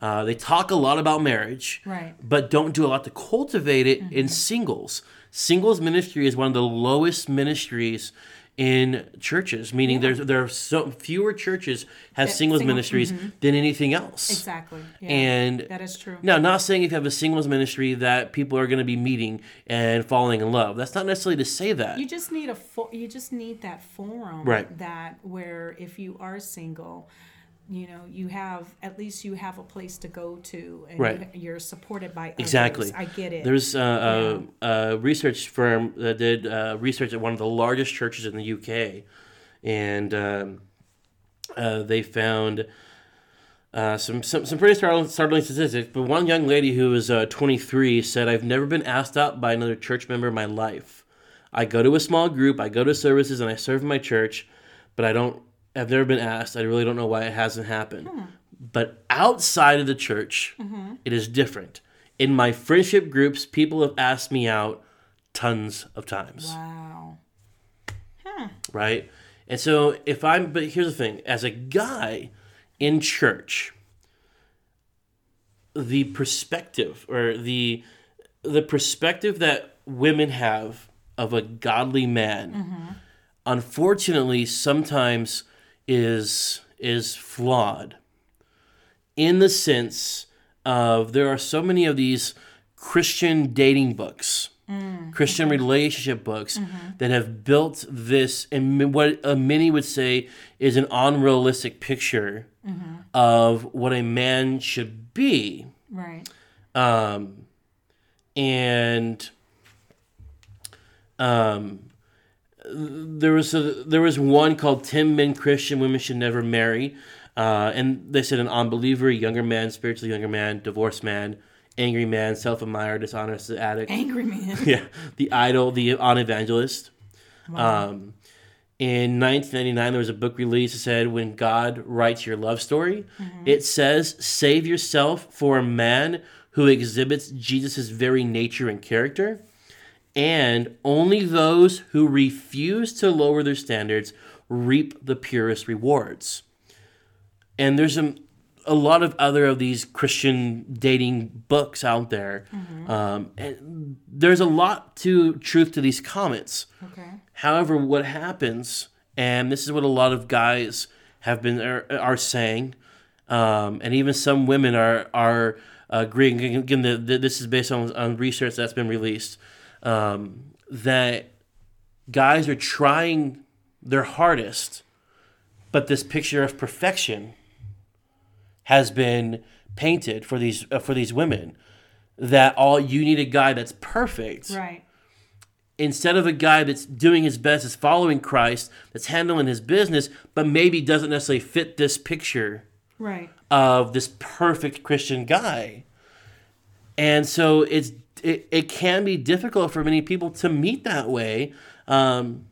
S1: Uh, they talk a lot about marriage,
S2: Mm-hmm. Right. Mm-hmm.
S1: but don't do a lot to cultivate it in singles. Singles ministry is one of the lowest ministries in churches, meaning there's there are so fewer churches have singles
S2: single-
S1: ministries mm-hmm. than anything else.
S2: Exactly. Yeah,
S1: And
S2: that is true.
S1: now, not saying if you have a singles ministry that people are going to be meeting and falling in love. That's not necessarily to say that.
S2: You just need a fo- you just need that forum
S1: Right.
S2: that where if you are single, you know, you have at least you have a place to go to and
S1: Right.
S2: you, you're supported by others.
S1: Exactly.
S2: I get it.
S1: There's a, a, a research firm that did uh, research at one of the largest churches in the UK, and um, uh, they found uh, some, some some pretty startling, startling statistics. But one young lady who was uh, 23 said, "I've never been asked out by another church member in my life. I go to a small group, I go to services, and I serve in my church, but I don't. I've never been asked. I really don't know why it hasn't happened. Hmm. But outside of the church, mm-hmm. it is different." In my friendship groups, people have asked me out tons of times,
S2: wow. Hmm.
S1: right? And so if I'm, but here's the thing: as a guy in church, the perspective or the the perspective that women have of a godly man, mm-hmm. unfortunately, sometimes is is flawed in the sense of there are so many of these Christian dating books, Christian relationship books that have built this, and what many would say is an unrealistic picture of what a man should be.
S2: Right.
S1: Um, and um, there was a, there was one called 10 Men Christian Women Should Never Marry. Uh, and they said an unbeliever, younger man, spiritually younger man, divorced man, angry man, self admirer, dishonest addict.
S2: Angry man. [laughs]
S1: yeah, the idol, the on evangelist. Um, in 1999, there was a book released that said, "When God writes your love story," it says, "Save yourself for a man who exhibits Jesus' very nature and character." And only those who refuse to lower their standards reap the purest rewards and there's a, a lot of other of these Christian dating books out there, um, and there's a lot to truth to these comments.
S2: Okay.
S1: However, what happens, and this is what a lot of guys have been are, are saying, um, and even some women are are agreeing. Again, the, the, this is based on, on research that's been released um, that guys are trying their hardest, but this picture of perfection has been painted for these uh, for these women that all you need a guy that's perfect
S2: Right.
S1: instead of a guy that's doing his best, is following Christ, that's handling his business, but maybe doesn't necessarily fit this picture
S2: Right.
S1: of this perfect Christian guy. And so it's it, it can be difficult for many people to meet that way um,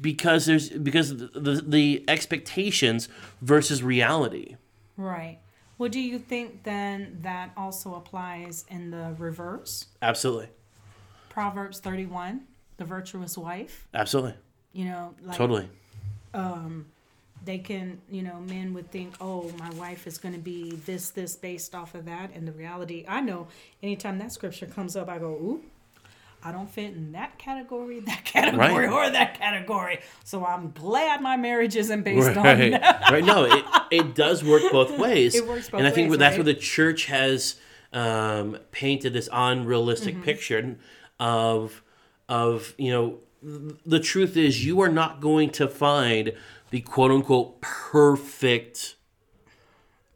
S1: because there's because the, the, the expectations versus reality.
S2: Right. Well, do you think then that also applies in the reverse?
S1: Absolutely.
S2: Proverbs 31, the virtuous wife.
S1: Absolutely.
S2: You know, like
S1: Totally.
S2: They can, you know, men would think, oh, my wife is going to be this, this based off of that. And the reality, I know anytime that scripture comes up, I go, ooh, I don't fit in that category, [laughs] that category,
S1: Right.
S2: or that category. So I'm glad my marriage isn't based on
S1: right.
S2: that. [laughs]
S1: right. No, it, it does work both [laughs] ways.
S2: It works both
S1: and I think
S2: ways,
S1: that's
S2: right?
S1: where the church has um, painted this unrealistic
S2: Mm-hmm.
S1: picture of of you know the truth is you are not going to find the quote unquote perfect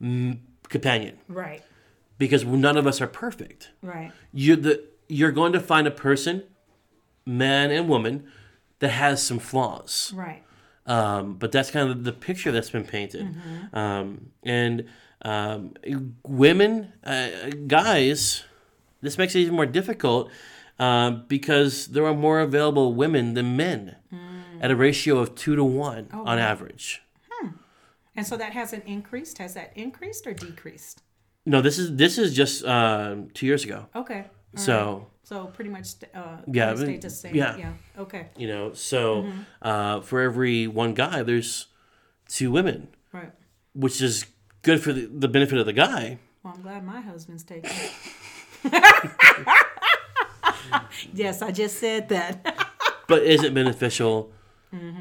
S1: mm, companion.
S2: Right,
S1: because none of us are perfect.
S2: Right,
S1: you the you're going to find a person man and woman that has some flaws.
S2: Right.
S1: um, but that's kind of the picture that's been painted. Um, and um, women, uh, guys, this makes it even more difficult uh, because there are more available women than men at a ratio of two to one on average.
S2: And so that hasn't increased. Has that increased or decreased?
S1: No, this is this is just uh, two years ago.
S2: Okay. All
S1: So
S2: right. so pretty much uh,
S1: Yeah,
S2: yeah, stayed the same.
S1: yeah.
S2: Yeah. Okay.
S1: you know, so
S2: Mm-hmm.
S1: uh, for every one guy, there's two women,
S2: Right.
S1: which is good for the, the benefit of the guy.
S2: Well, I'm glad my husband's taken. [laughs] yes, I just said that. [laughs]
S1: But is it beneficial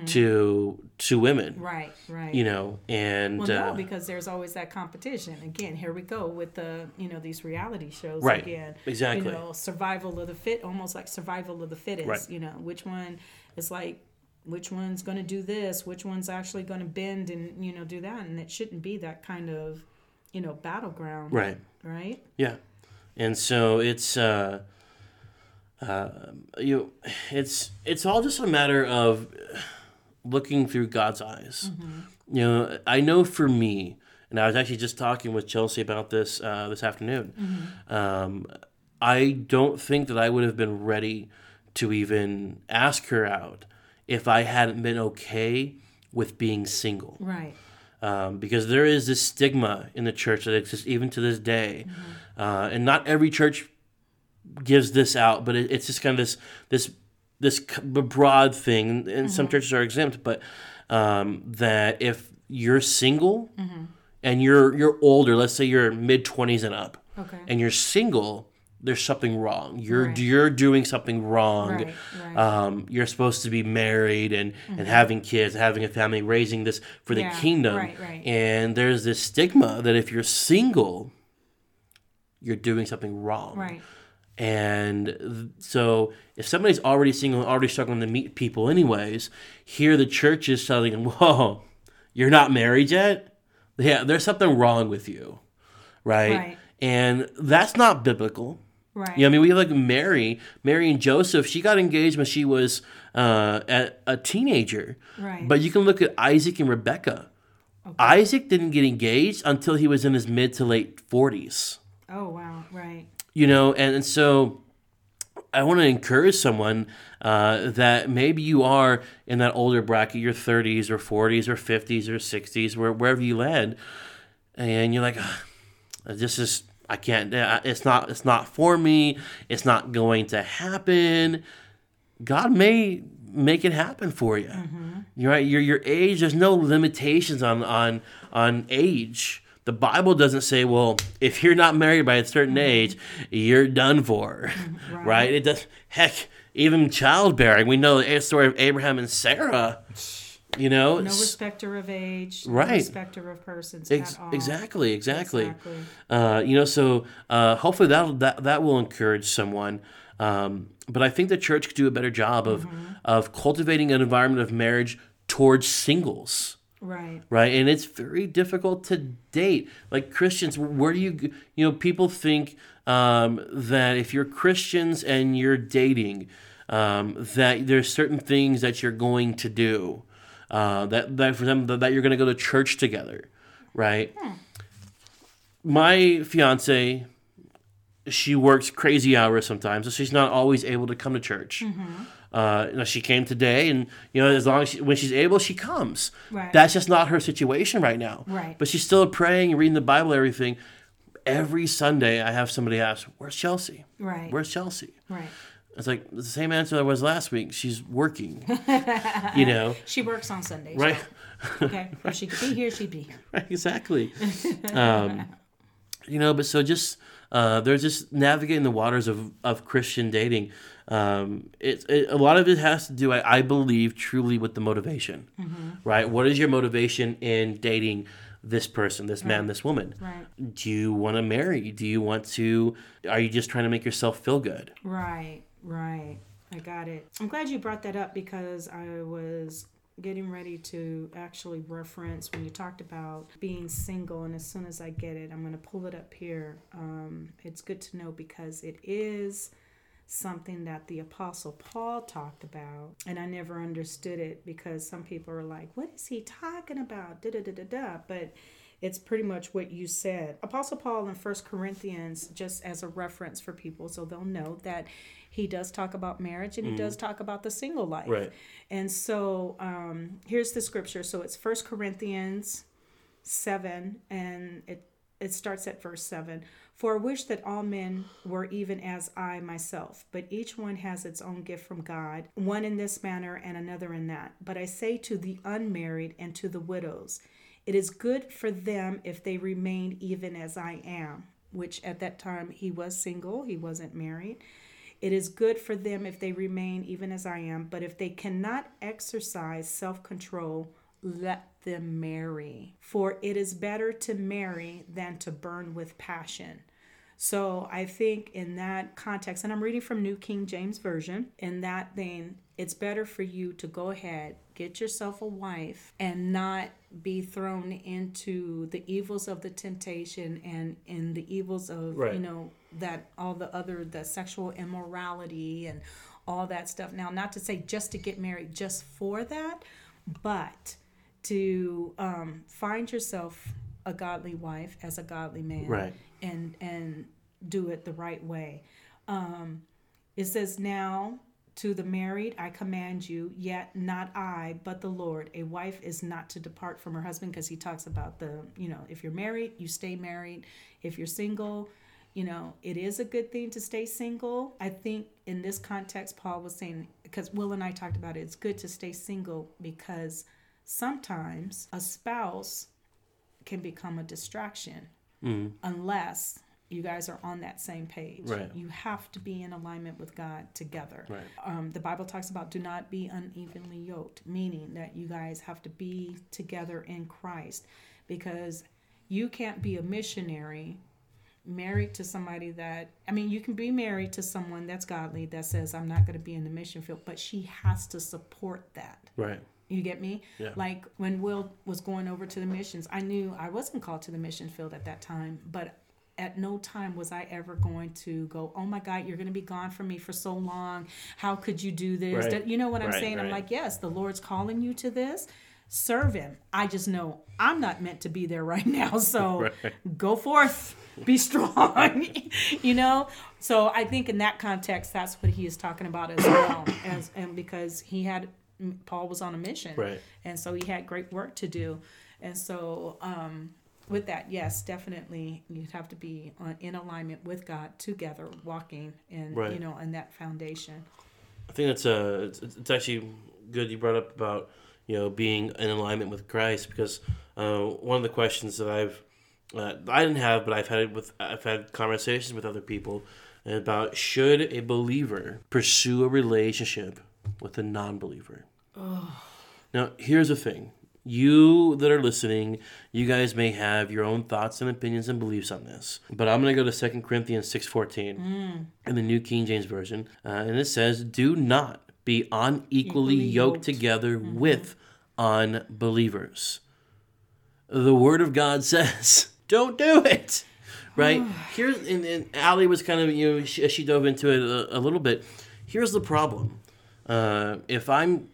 S1: to to women?
S2: right. Right.
S1: You know, and
S2: Well, no,
S1: uh,
S2: because there's always that competition. Again, here we go with the you know these reality shows
S1: Right.
S2: again.
S1: Exactly.
S2: You know, survival of the fit, almost like survival of the fittest.
S1: Right.
S2: You know, which one is like which one's going to do this, which one's actually going to bend and you know do that, and it shouldn't be that kind of you know battleground.
S1: right.
S2: Right.
S1: Yeah, and so it's uh, uh, you, it's it's all just a matter of looking through God's eyes. You know, I know for me, and I was actually just talking with Chelsea about this uh, this afternoon. Um, I don't think that I would have been ready to even ask her out if I hadn't been okay with being single
S2: Right.
S1: um, because there is this stigma in the church that exists even to this day, uh, and not every church gives this out, but it, it's just kind of this this this broad thing, and some churches are exempt, but um, that if you're single and you're you're older, let's say you're mid twenties and up,
S2: Okay.
S1: and you're single, there's something wrong. You're
S2: Right.
S1: you're doing something wrong.
S2: Right, right.
S1: Um, you're supposed to be married and, and having kids, having a family, raising this for the
S2: Yeah,
S1: kingdom.
S2: right, right.
S1: And there's this stigma that if you're single, you're doing something wrong.
S2: right.
S1: And so if somebody's already single already struggling to meet people anyways, here the church is telling them, [laughs] whoa, you're not married yet? Yeah, there's something wrong with you. Right?
S2: Right.
S1: And that's not biblical.
S2: Right.
S1: Yeah, I mean, we have like Mary, Mary and Joseph. She got engaged when she was uh, a, a teenager.
S2: Right.
S1: But you can look at Isaac and Rebecca. Isaac didn't get engaged until he was in his mid to late forties.
S2: Oh wow. Right.
S1: You know, and, and so I want to encourage someone uh, that maybe you are in that older bracket, your 30s or 40s or 50s or 60s, where, wherever you land, and you're like, "Ah, this is I can't. uh, It's not. It's not for me. It's not going to happen. God may make it happen for you. You're right. Your your age. There's no limitations on on on age. The Bible doesn't say, well, if you're not married by a certain age, you're done for, [laughs] right. It does. Heck, even childbearing. We know the story of Abraham and Sarah. You know,
S2: No respecter of age. No
S1: Right.
S2: respecter of persons
S1: Ex-
S2: at all.
S1: exactly, exactly.
S2: Exactly.
S1: Uh, you know, so uh, hopefully that that that will encourage someone. Um, but I think the church could do a better job of of cultivating an environment of marriage towards singles,
S2: Right.
S1: right? And it's very difficult to date. Like Christians, where do you you know people think um, that if you're Christians and you're dating, um, that there's certain things that you're going to do. Uh, that, that for them that you're going to go to church together, right? my fiance she works crazy hours sometimes so she's not always able to come to church uh, you know, she came today and you know as long as she, when she's able she comes
S2: Right.
S1: that's just not her situation right now
S2: Right.
S1: but she's still praying and reading the bible everything every sunday i have somebody ask where's chelsea
S2: Right.
S1: where's chelsea
S2: Right.
S1: it's like the same answer that was last week she's working [laughs] you know
S2: She works on Sundays.
S1: right
S2: so, [laughs] okay. If she could be here, she'd be here. [laughs]
S1: Right, exactly. um, you know, but so just uh, they're just navigating the waters of, of Christian dating. Um, it, it a lot of it has to do, I, I believe, truly with the motivation. Right? What is your motivation in dating this person, this man, this woman?
S2: Right.
S1: Do you want to marry? Do you want to? Are you just trying to make yourself feel good?
S2: Right. Right. I got it. I'm glad you brought that up because I was getting ready to actually reference when you talked about being single and as soon as i get it i'm going to pull it up here um, it's good to know because it is something that the apostle paul talked about and i never understood it because some people are like what is he talking about da da da da da but it's pretty much what you said. Apostle Paul in First Corinthians, just as a reference for people so they'll know that he does talk about marriage and he does talk about the single life.
S1: Right.
S2: And so um, here's the scripture. So it's First Corinthians 7, and it, it starts at verse 7. For I wish that all men were even as I myself, but each one has its own gift from God, one in this manner and another in that. But I say to the unmarried and to the widows, it is good for them if they remain even as I am, which at that time he was single, he wasn't married. It is good for them if they remain even as I am, but if they cannot exercise self control, let them marry. For it is better to marry than to burn with passion. So I think in that context, and I'm reading from New King James Version, in that vein, it's better for you to go ahead, get yourself a wife, and not be thrown into the evils of the temptation and in the evils of,
S1: Right.
S2: you know, that all the other, the sexual immorality and all that stuff. Now, not to say just to get married just for that, but to um, find yourself a godly wife as a godly man
S1: Right.
S2: and and do it the right way. Um, it says now to the married i command you yet not i but the lord. A wife is not to depart from her husband because he talks about the you know if you're married you stay married. If you're single you know it is a good thing to stay single. I think in this context paul was saying because will and i talked about it it's good to stay single because sometimes a spouse can become a distraction unless you guys are on that same page.
S1: Right.
S2: You have to be in alignment with God together.
S1: Right.
S2: Um, the Bible talks about do not be unevenly yoked, meaning that you guys have to be together in Christ because you can't be a missionary married to somebody that I mean you can be married to someone that's godly that says I'm not going to be in the mission field but she has to support that.
S1: Right.
S2: You get me?
S1: Yeah.
S2: Like when Will was going over to the missions, I knew I wasn't called to the mission field at that time, but at no time was I ever going to go, oh my God, you're going to be gone from me for so long. How could you do this?
S1: Right.
S2: You know what I'm
S1: Right,
S2: saying? I'm like, yes, the Lord's calling you to this. Serve Him. I just know I'm not meant to be there [laughs] right now. So [laughs]
S1: Right.
S2: go forth, be strong. [laughs] you know. So I think in that context, that's what he is talking about as well, as and because he had Paul was on a mission,
S1: Right.
S2: and so he had great work to do, and so um, with that, yes, definitely you'd have to be on, in alignment with God together, walking and
S1: Right.
S2: you know, in that foundation.
S1: I think that's uh, it's, it's actually good you brought up about you know being in alignment with Christ because uh, one of the questions that I've uh, I didn't have but I've had it with I've had conversations with other people about should a believer pursue a relationship with a non-believer. Now here's the thing. You that are listening, you guys may have your own thoughts and opinions and beliefs on this. But I'm going to go to 2 Corinthians 6.14 in the New King James Version. Uh, and it says, Do not be unequally yoked,
S2: yoked.
S1: together with unbelievers. The Word of God [laughs] says, Don't do it. Right? [sighs] Here's, and, and Allie was kind of, you know, she, she dove into it a, a little bit. Here's the problem. Uh, if I'm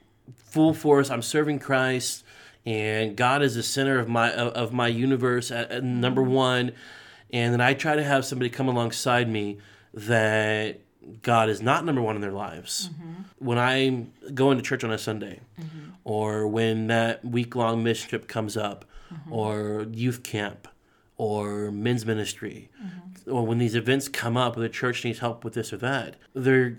S1: full force, I'm serving Christ, and God is the center of my of, my universe at, at number mm-hmm. one, and then I try to have somebody come alongside me that God is not number one in their lives. Mm-hmm. When I'm going to church on a Sunday, mm-hmm. or when that week long mission trip comes up, or youth camp, or men's ministry, or when these events come up, the church needs help with this or that, there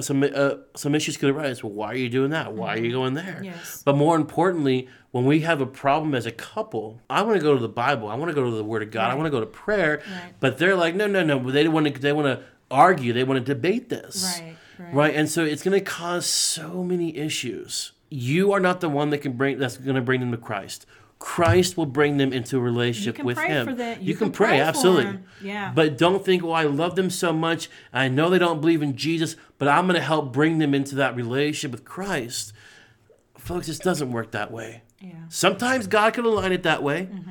S1: some uh, some issues could arise. Well, why are you doing that? Why are you going there?
S2: Yes.
S1: But more importantly, when we have a problem as a couple, I want to go to the Bible. I want to go to the Word of God. I want to go to prayer.
S2: Right.
S1: But they're like, no, no, no. They want to. They want to argue. They want to debate this.
S2: Right, right.
S1: Right. And so it's going to cause so many issues. You are not the one that can bring. That's going to bring them to Christ. Christ will bring them into a relationship
S2: can
S1: with
S2: pray
S1: Him. You,
S2: You
S1: can,
S2: can
S1: pray,
S2: pray
S1: absolutely.
S2: Yeah.
S1: But don't think, oh, I love them so much. I know they don't believe in Jesus, but I'm going to help bring them into that relationship with Christ. Folks, it doesn't work that way.
S2: Yeah.
S1: Sometimes God can align it that way, mm-hmm.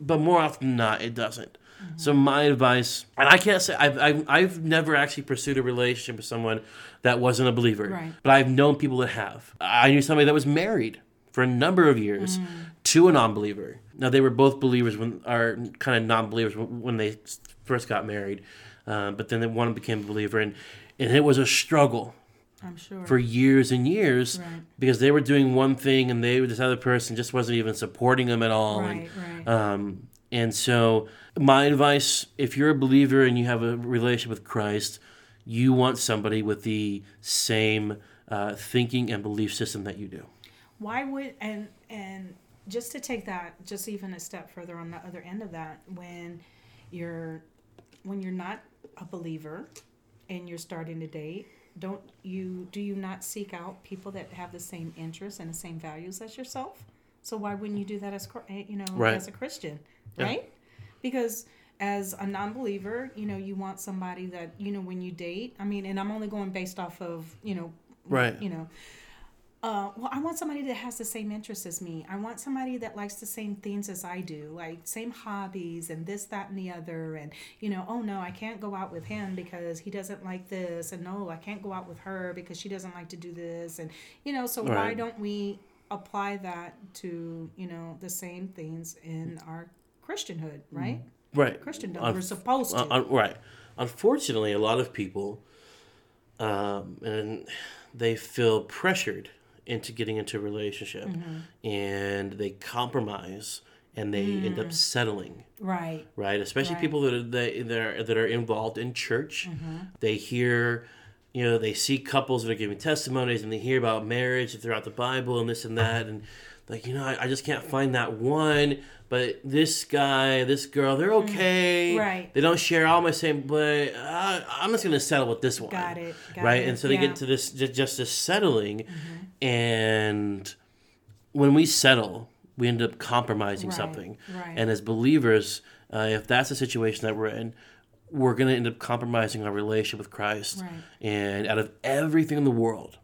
S1: but more often than not, it doesn't. Mm-hmm. So my advice, and I can't say I've, I've I've never actually pursued a relationship with someone that wasn't a believer,
S2: Right.
S1: but I've known people that have. I knew somebody that was married for a number of years mm. To a non-believer. Now they were both believers when, are kind of non-believers when they first got married, uh, but then one became a believer, and and it was a struggle
S2: I'm sure.
S1: for years and years
S2: Right.
S1: because they were doing one thing and they this other person just wasn't even supporting them at all. and,
S2: right, right.
S1: um, and so, my advice if you're a believer and you have a relationship with Christ, you want somebody with the same uh, thinking and belief system that you do.
S2: why would and and just to take that just even a step further on the other end of that when you're when you're not a believer and you're starting to date don't you do you not seek out people that have the same interests and the same values as yourself so why wouldn't you do that as eh, you know
S1: Right.
S2: as a christian
S1: Yeah.
S2: right because as a non-believer you know you want somebody that you know when you date i mean and i'm only going based off of you know
S1: Right.
S2: you know uh, well, I want somebody that has the same interests as me. I want somebody that likes the same things as I do, like same hobbies and this, that, and the other. And, you know, oh no, I can't go out with him because he doesn't like this. And no, I can't go out with her because she doesn't like to do this. And, you know, so why don't we apply that to, you know, the same things in our Christianhood, right?
S1: Right.
S2: Christendom.
S1: Un-
S2: We're supposed to.
S1: Uh, un- right. Unfortunately, a lot of people, um, and they feel pressured into getting into a relationship,
S2: Mm-hmm.
S1: and they compromise and they end
S2: Mm.
S1: up settling.
S2: right.
S1: Right, especially
S2: Right.
S1: people that are they, that are that are involved in church.
S2: Mm-hmm.
S1: They hear, you know, they see couples that are giving testimonies, and they hear about marriage throughout the Bible and this and that, and like you know, I, I just can't find that one. But this guy, this girl, they're okay.
S2: Mm. Right.
S1: They don't share all my same, but uh, I'm just gonna settle with this one.
S2: Got it. Got
S1: right,
S2: it.
S1: and so they
S2: Yeah. Mm-hmm.
S1: get to this just this settling, and when we settle, we end up compromising
S2: Right,
S1: something.
S2: right.
S1: And as believers, uh, if that's the situation that we're in, we're going to end up compromising our relationship with Christ.
S2: Right.
S1: And out of everything in the world,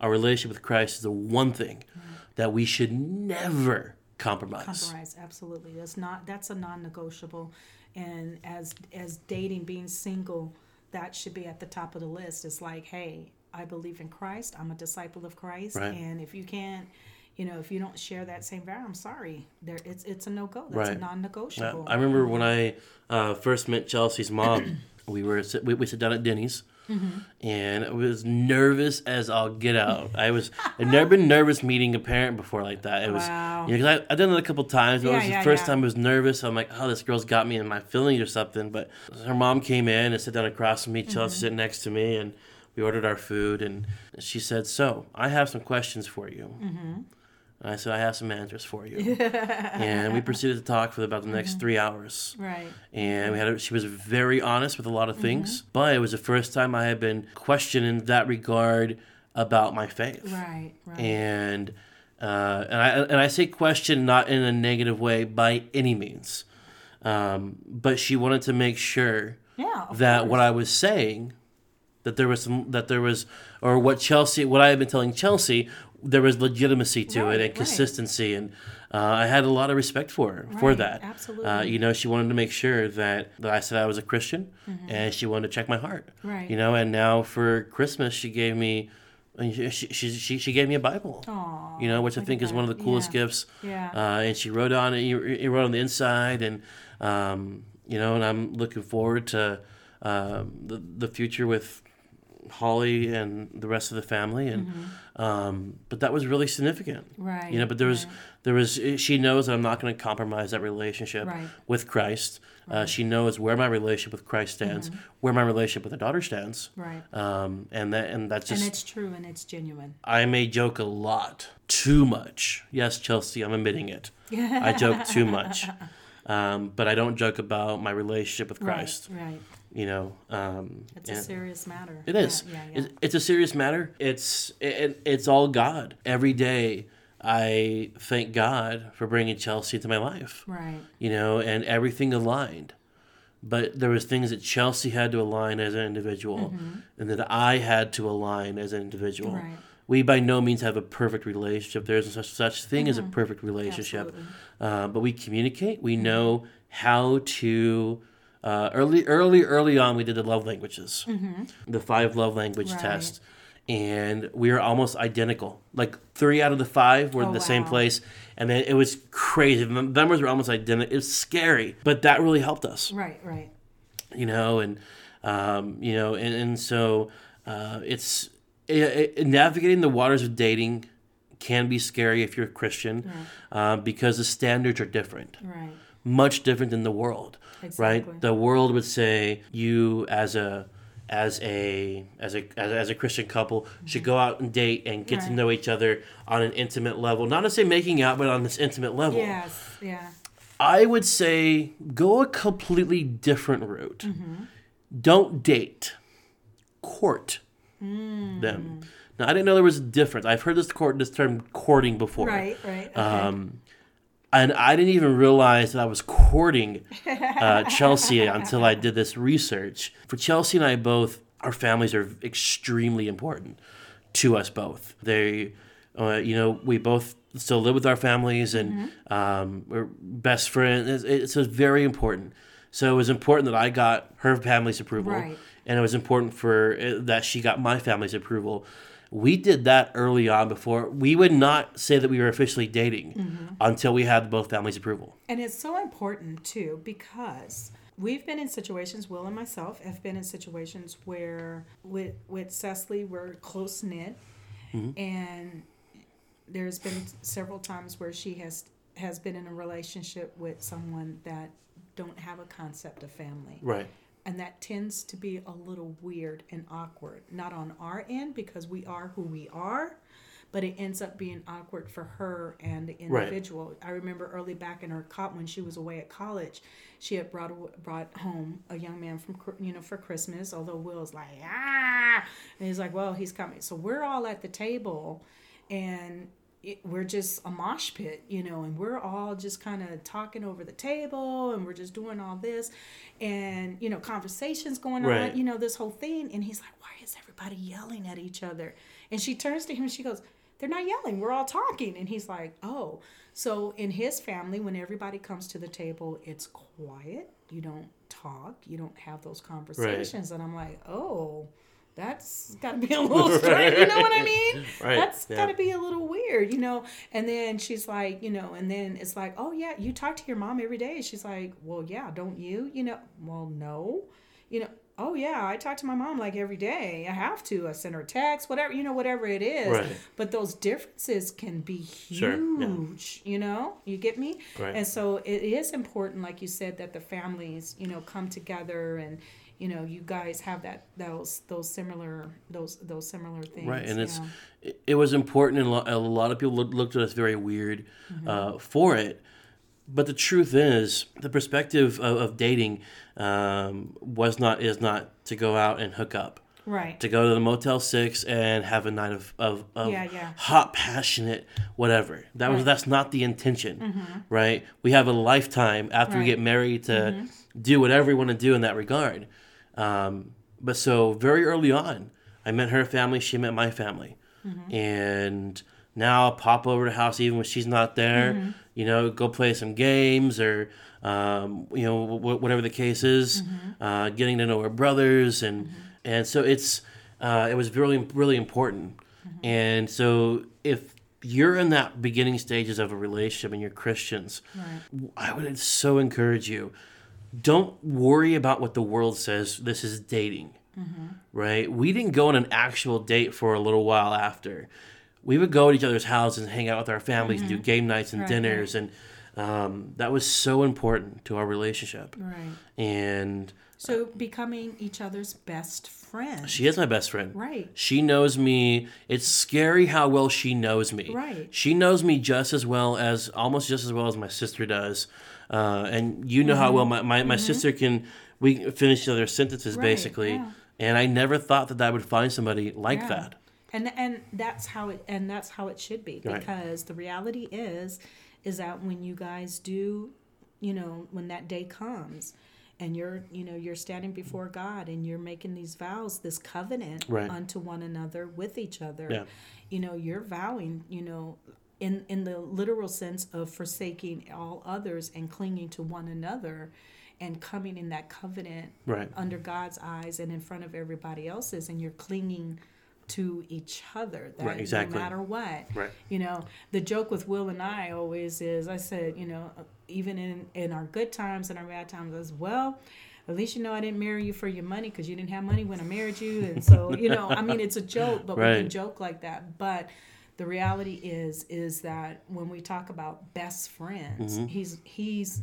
S1: our relationship with Christ is the one thing that we should never compromise.
S2: compromise absolutely. That's not that's a non-negotiable. And as as dating being single that should be at the top of the list. It's like hey i believe in christ. I'm a disciple of christ.
S1: Right.
S2: and if you can't you know if you don't share that same value i'm sorry. There it's it's a no-go. That's a
S1: Right.
S2: non-negotiable.
S1: I remember when I uh, first met Chelsea's mom, we were we, we sit down at Denny's,
S2: Mm-hmm.
S1: and I was nervous as I'll get out. I was I'd never been nervous meeting a parent before like that. It was
S2: Wow.
S1: you know, 'cause I, I've done it a couple times, but it
S2: Yeah,
S1: was the
S2: yeah,
S1: first
S2: yeah.
S1: time I was nervous. I'm like, oh, this girl's got me in my feelings or something. But her mom came in and sat down across from me.
S2: Mm-hmm.
S1: Chelsea sitting next to me, and we ordered our food. And she said, "So I have some questions for you."
S2: Mm-hmm.
S1: I said, "I have some answers for you." [laughs] and we proceeded to talk for about the
S2: Mm-hmm.
S1: next three hours
S2: right
S1: and we had a, she was very honest with a lot of things but it was the first time i had been questioned in that regard about my faith
S2: right right
S1: and uh, and I and I say question not in a negative way by any means, um, but she wanted to make sure
S2: yeah
S1: that
S2: course.
S1: what I was saying, that there was some that there was or what Chelsea what I had been telling Chelsea there was legitimacy to
S2: Right,
S1: it
S2: right.
S1: and consistency and uh, I had a lot of respect for her for that.
S2: absolutely.
S1: Uh, you know, she wanted to make sure that, that I said I was a Christian, and she wanted to check my heart.
S2: Mm-hmm. Right.
S1: You know, and now for Christmas she gave me, she she, she, she gave me a Bible.
S2: Aw,
S1: you know, which I think is one of the coolest
S2: Yeah.
S1: gifts.
S2: Yeah.
S1: Uh, and she wrote on it. You, you wrote on the inside, and um, you know, and I'm looking forward to um, the the future with Holly and the rest of the family. And um, but that was really significant.
S2: Mm-hmm. Right,
S1: You know, but there was
S2: right.
S1: there was she knows that I'm not going to compromise that relationship
S2: Right.
S1: with Christ. Uh, she knows where my relationship with Christ stands, where my relationship with the daughter stands.
S2: right
S1: Um, and that and that's just and
S2: it's true and it's genuine
S1: I may joke a lot, too much. Yes, Chelsea, I'm admitting it. I joke too much, [laughs] um, but I don't joke about my relationship with Christ.
S2: right right
S1: You know, um,
S2: it's a serious matter
S1: it is.
S2: yeah, yeah, yeah.
S1: It's, it's a serious matter. It's it, it's all God. Every day, I thank God for bringing Chelsea to my life.
S2: right
S1: You know, and everything aligned. But there was things that Chelsea had to align as an individual, and that I had to align as an individual
S2: Mm-hmm. Right.
S1: we by no means have a perfect relationship. There isn't such such thing as a perfect relationship,
S2: Mm-hmm.
S1: Uh, but we communicate. We know how to. Uh, early, early, early on, we did the love languages, the five love language
S2: Mm-hmm. Right.
S1: test, and we were almost identical. Like three out of the five were in
S2: Oh,
S1: the same place, and then it was crazy. The numbers were almost identical. It was scary, but that really helped us
S2: Right, right.
S1: you know, and um, you know, and, and so uh, it's it, it- navigating the waters of dating can be scary if you're a Christian uh, because the standards are different,
S2: Right.
S1: Much different than the world,
S2: Exactly.
S1: right? The world would say you as a as a as a as, as a Christian couple should go out and date and get to know each other on an intimate level, not to say making out, but on this intimate level.
S2: Yes, yeah.
S1: I would say go a completely different route.
S2: Mm-hmm.
S1: Don't date, court
S2: Mm.
S1: them. Now I didn't know there was a difference. I've heard this court this term courting before.
S2: Right, right. Okay.
S1: Um, and I didn't even realize that I was courting uh, [laughs] Chelsea until I did this research. For Chelsea and I both, our families are extremely important to us both. They, uh, you know, we both still live with our families and
S2: Mm-hmm.
S1: um, we're best friends. It's, it's just very important. So it was important that I got her family's approval,
S2: Right.
S1: and it was important for uh, that she got my family's approval. We did that early on before we would not say that we were officially dating
S2: Mm-hmm.
S1: until we had both families' approval.
S2: And it's so important too because we've been in situations, Will and myself have been in situations where with with Cecily we're close knit, and there's been several times where she has has been in a relationship with someone that don't have a concept of family.
S1: Right.
S2: And that tends to be a little weird and awkward. Not on our end because we are who we are, but it ends up being awkward for her and the
S1: Right.
S2: individual. I remember early back in her co- when she was away at college, she had brought brought home a young man from you know for Christmas. Although Will's like ah, and he's like, well, he's coming. So we're all at the table, and it, we're just a mosh pit, you know, and we're all just kind of talking over the table, and we're just doing all this, and you know, conversations going
S1: Right.
S2: on, you know, this whole thing. And he's like, why is everybody yelling at each other? And she turns to him and she goes, they're not yelling, we're all talking. And he's like, oh. So in his family, when everybody comes to the table, it's quiet. You don't talk. You don't have those conversations. And I'm like, oh, that's got to be a little [laughs] strange. You know what I mean?
S1: Right,
S2: That's
S1: yeah.
S2: got to be a little weird, you know? And then she's like, you know, and then it's like, oh, yeah, you talk to your mom every day. She's like, well, yeah, don't you? You know, well, no. You know, oh, yeah, I talk to my mom like every day. I have to. I send her a text, whatever, you know, whatever it is.
S1: Right.
S2: But those differences can be huge,
S1: Sure, yeah.
S2: you know? You get me?
S1: Right.
S2: And so it is important, like you said, that the families, you know, come together and, you know, you guys have that those those similar those those similar things.
S1: Right, and it's
S2: yeah.
S1: it, was important, and a lot, of people looked at us very weird
S2: Mm-hmm.
S1: uh, for it. But the truth is, the perspective of, of dating um, was not is not to go out and hook up,
S2: right.
S1: to go to the Motel Six and have a night of of, of
S2: Yeah, yeah.
S1: hot, passionate, whatever. That was
S2: Right. Mm-hmm.
S1: that's not the intention, right? We have a lifetime after we
S2: Right. Mm-hmm.
S1: get married to do whatever we want to do in that regard. Um, but so very early on, I met her family. She met my family,
S2: Mm-hmm.
S1: and now I'll pop over to the house even when she's not there.
S2: Mm-hmm.
S1: You know, go play some games or um, you know wh- whatever the case is.
S2: Mm-hmm.
S1: Uh, getting to know her brothers and and so it's uh, it was really really important.
S2: Mm-hmm.
S1: And so if you're in that beginning stages of a relationship and you're Christians, I would so encourage you don't worry about what the world says. This is dating right? We didn't go on an actual date for a little while after. We would go to each other's houses and hang out with our families and do game nights and
S2: Right,
S1: dinners and um, that was so important to our relationship.
S2: Right.
S1: and
S2: So becoming each other's best friend.
S1: she is my best friend.
S2: Right.
S1: she knows me. It's scary how well she knows me.
S2: Right.
S1: she knows me just as well as almost just as well as my sister does uh, and you know
S2: Mm-hmm.
S1: how well my, my, my sister can we finish each other's sentences
S2: Right,
S1: basically
S2: yeah.
S1: and i never thought that i would find somebody like
S2: Yeah.
S1: that
S2: And and that's how it and that's how it should be
S1: Right.
S2: because the reality is is that when you guys do, you know, when that day comes and you're, you know, you're standing before God and you're making these vows, this covenant
S1: Right.
S2: unto one another with each other.
S1: Yeah.
S2: You know, you're vowing, you know, in in the literal sense of forsaking all others and clinging to one another and coming in that covenant
S1: right
S2: under God's eyes and in front of everybody else's, and you're clinging to each other. That
S1: Right, exactly.
S2: no matter what.
S1: Right.
S2: You know, the joke with Will and I always is I said, you know, even in, in our good times and our bad times, as well, at least you know I didn't marry you for your money because you didn't have money when I married you. And so, you know, I mean, it's a joke, but we
S1: Right.
S2: can joke like that. But the reality is, is that when we talk about best friends,
S1: Mm-hmm.
S2: he's, he's,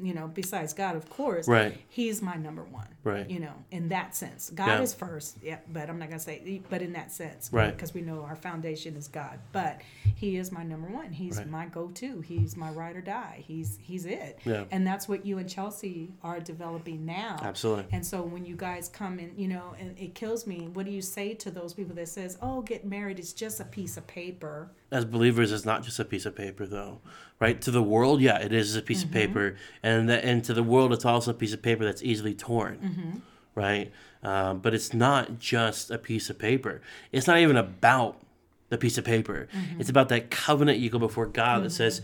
S2: you know, besides God, of course,
S1: Right.
S2: he's my number one.
S1: Right.
S2: You know, in that sense. God
S1: Yeah.
S2: is first, yeah, but I'm not going to say, but in that sense.
S1: Right.
S2: Because we know our foundation is God. But he is my number one. He's
S1: Right.
S2: my go to. He's my ride or die. He's he's it.
S1: Yeah.
S2: And that's what you and Chelsea are developing now.
S1: Absolutely.
S2: And so when you guys come in, you know, and it kills me, what do you say to those people that says, Oh, get married, it's just a piece of paper?
S1: as believers it's not just a piece of paper though right to the world yeah it is a piece
S2: Mm-hmm.
S1: of paper and that and to the world it's also a piece of paper that's easily torn
S2: Mm-hmm.
S1: Right um, but it's not just a piece of paper it's not even about the piece of paper
S2: Mm-hmm.
S1: it's about that covenant you go before god that says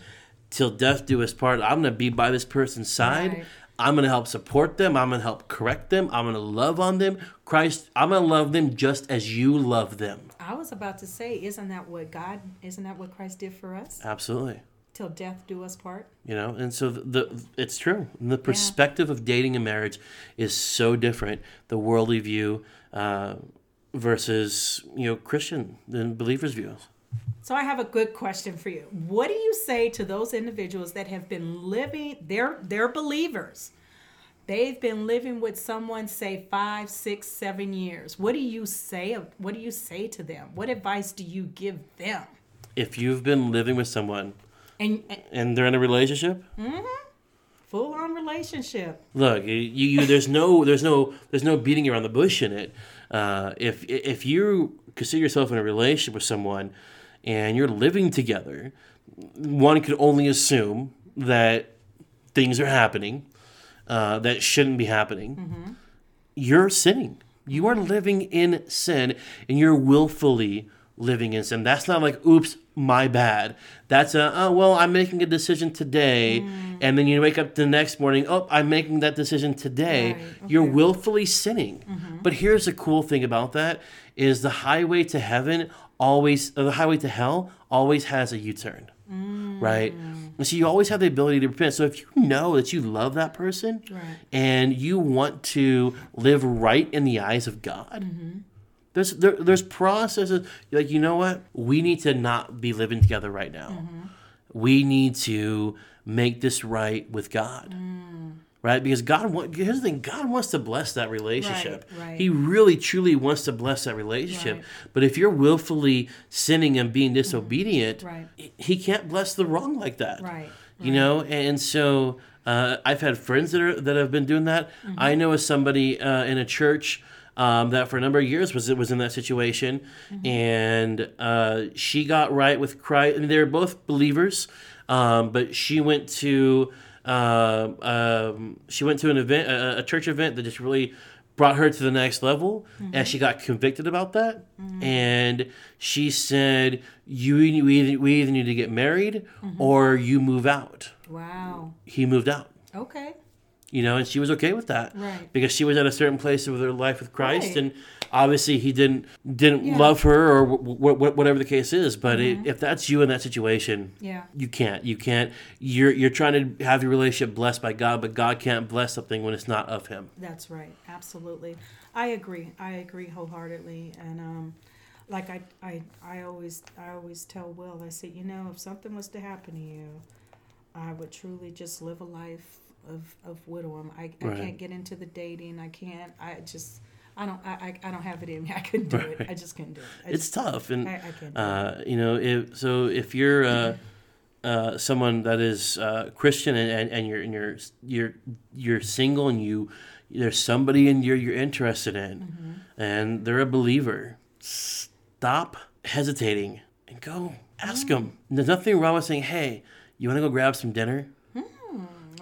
S1: till death do us part i'm going to be by this person's side
S2: Right.
S1: I'm going to help support them. I'm going to help correct them. I'm going to love on them. Christ, I'm going to love them just as you love them.
S2: I was about to say, isn't that what God, isn't that what Christ did for us?
S1: Absolutely.
S2: Till death do us part?
S1: you know and so the, the it's true the perspective of dating and marriage is so different the worldly view uh, versus you know christian and believers views
S2: So I have a good question for you. What do you say to those individuals that have been living? They're they're believers. They've been living with someone say five, six, seven years. What do you say? What do you say to them? What advice do you give them?
S1: if you've been living with someone
S2: And, and
S1: they're in a relationship? Mm-hmm.
S2: full on relationship.
S1: look you, you there's no there's no there's no beating around the bush in it. Uh, if if you consider yourself in a relationship with someone and you're living together one could only assume that things are happening uh, that shouldn't be happening. You're sinning. You are living in sin and you're willfully living in sin. That's not like oops my bad. That's a oh well i'm making a decision today. Mm. And then you wake up the next morning oh i'm making that decision today.
S2: Right,
S1: you're willfully sinning. Mm-hmm. But here's the cool thing about that is the highway to heaven always the highway to hell always has a u-turn. Mm. Right? And so you always have the ability to repent. So if you know that you love that person
S2: Right.
S1: and you want to live right in the eyes of God, mm-hmm. There's there, there's processes like you know what we need to not be living together right now. We need to make this right with God. Right, because God. Here's the thing: God wants to bless that relationship.
S2: Right, right.
S1: He really, truly wants to bless that relationship.
S2: Right.
S1: But if you're willfully sinning and being disobedient,
S2: Right.
S1: He can't bless the wrong like that
S2: Right.
S1: you know and so uh, i've had friends that are that have been doing that
S2: Mm-hmm.
S1: i know of somebody uh, in a church um, that for a number of years was was in that situation.
S2: Mm-hmm.
S1: and uh, she got right with christ I mean, they were both believers um, but she went to uh, um, she went to an event a, a church event that just really brought her to the next level and she got convicted about that. And she said you we either, we either need to get married or you move out.
S2: Wow.
S1: he moved out.
S2: Okay.
S1: You know and she was okay with that
S2: Right.
S1: because she was at a certain place of her life with christ
S2: Right.
S1: and obviously he didn't didn't
S2: Yeah.
S1: love her or w- w- whatever the case is but
S2: Mm-hmm.
S1: it, if that's you in that situation
S2: Yeah.
S1: you can't you can't you're you're trying to have your relationship blessed by god but god can't bless something when it's not of him
S2: That's right. Absolutely. I agree. I agree wholeheartedly. And um, like I, I, I always, I always tell Will, I say, you know, if something was to happen to you, I would truly just live a life of, of widowing. I, I
S1: Right.
S2: can't get into the dating. I can't. I just, I don't, I, I, don't have it in me. [laughs] I couldn't do it. I just couldn't do it. I
S1: it's
S2: just,
S1: tough and
S2: I, I can't. Do it.
S1: uh, you know if so if you're uh, [laughs] uh, someone that is uh, Christian and, and, and you're and you're you're you're single and you there's somebody in you're you're interested in
S2: Mm-hmm.
S1: and they're a believer stop hesitating and go ask
S2: Mm.
S1: them there's nothing wrong with saying hey you want to go grab some dinner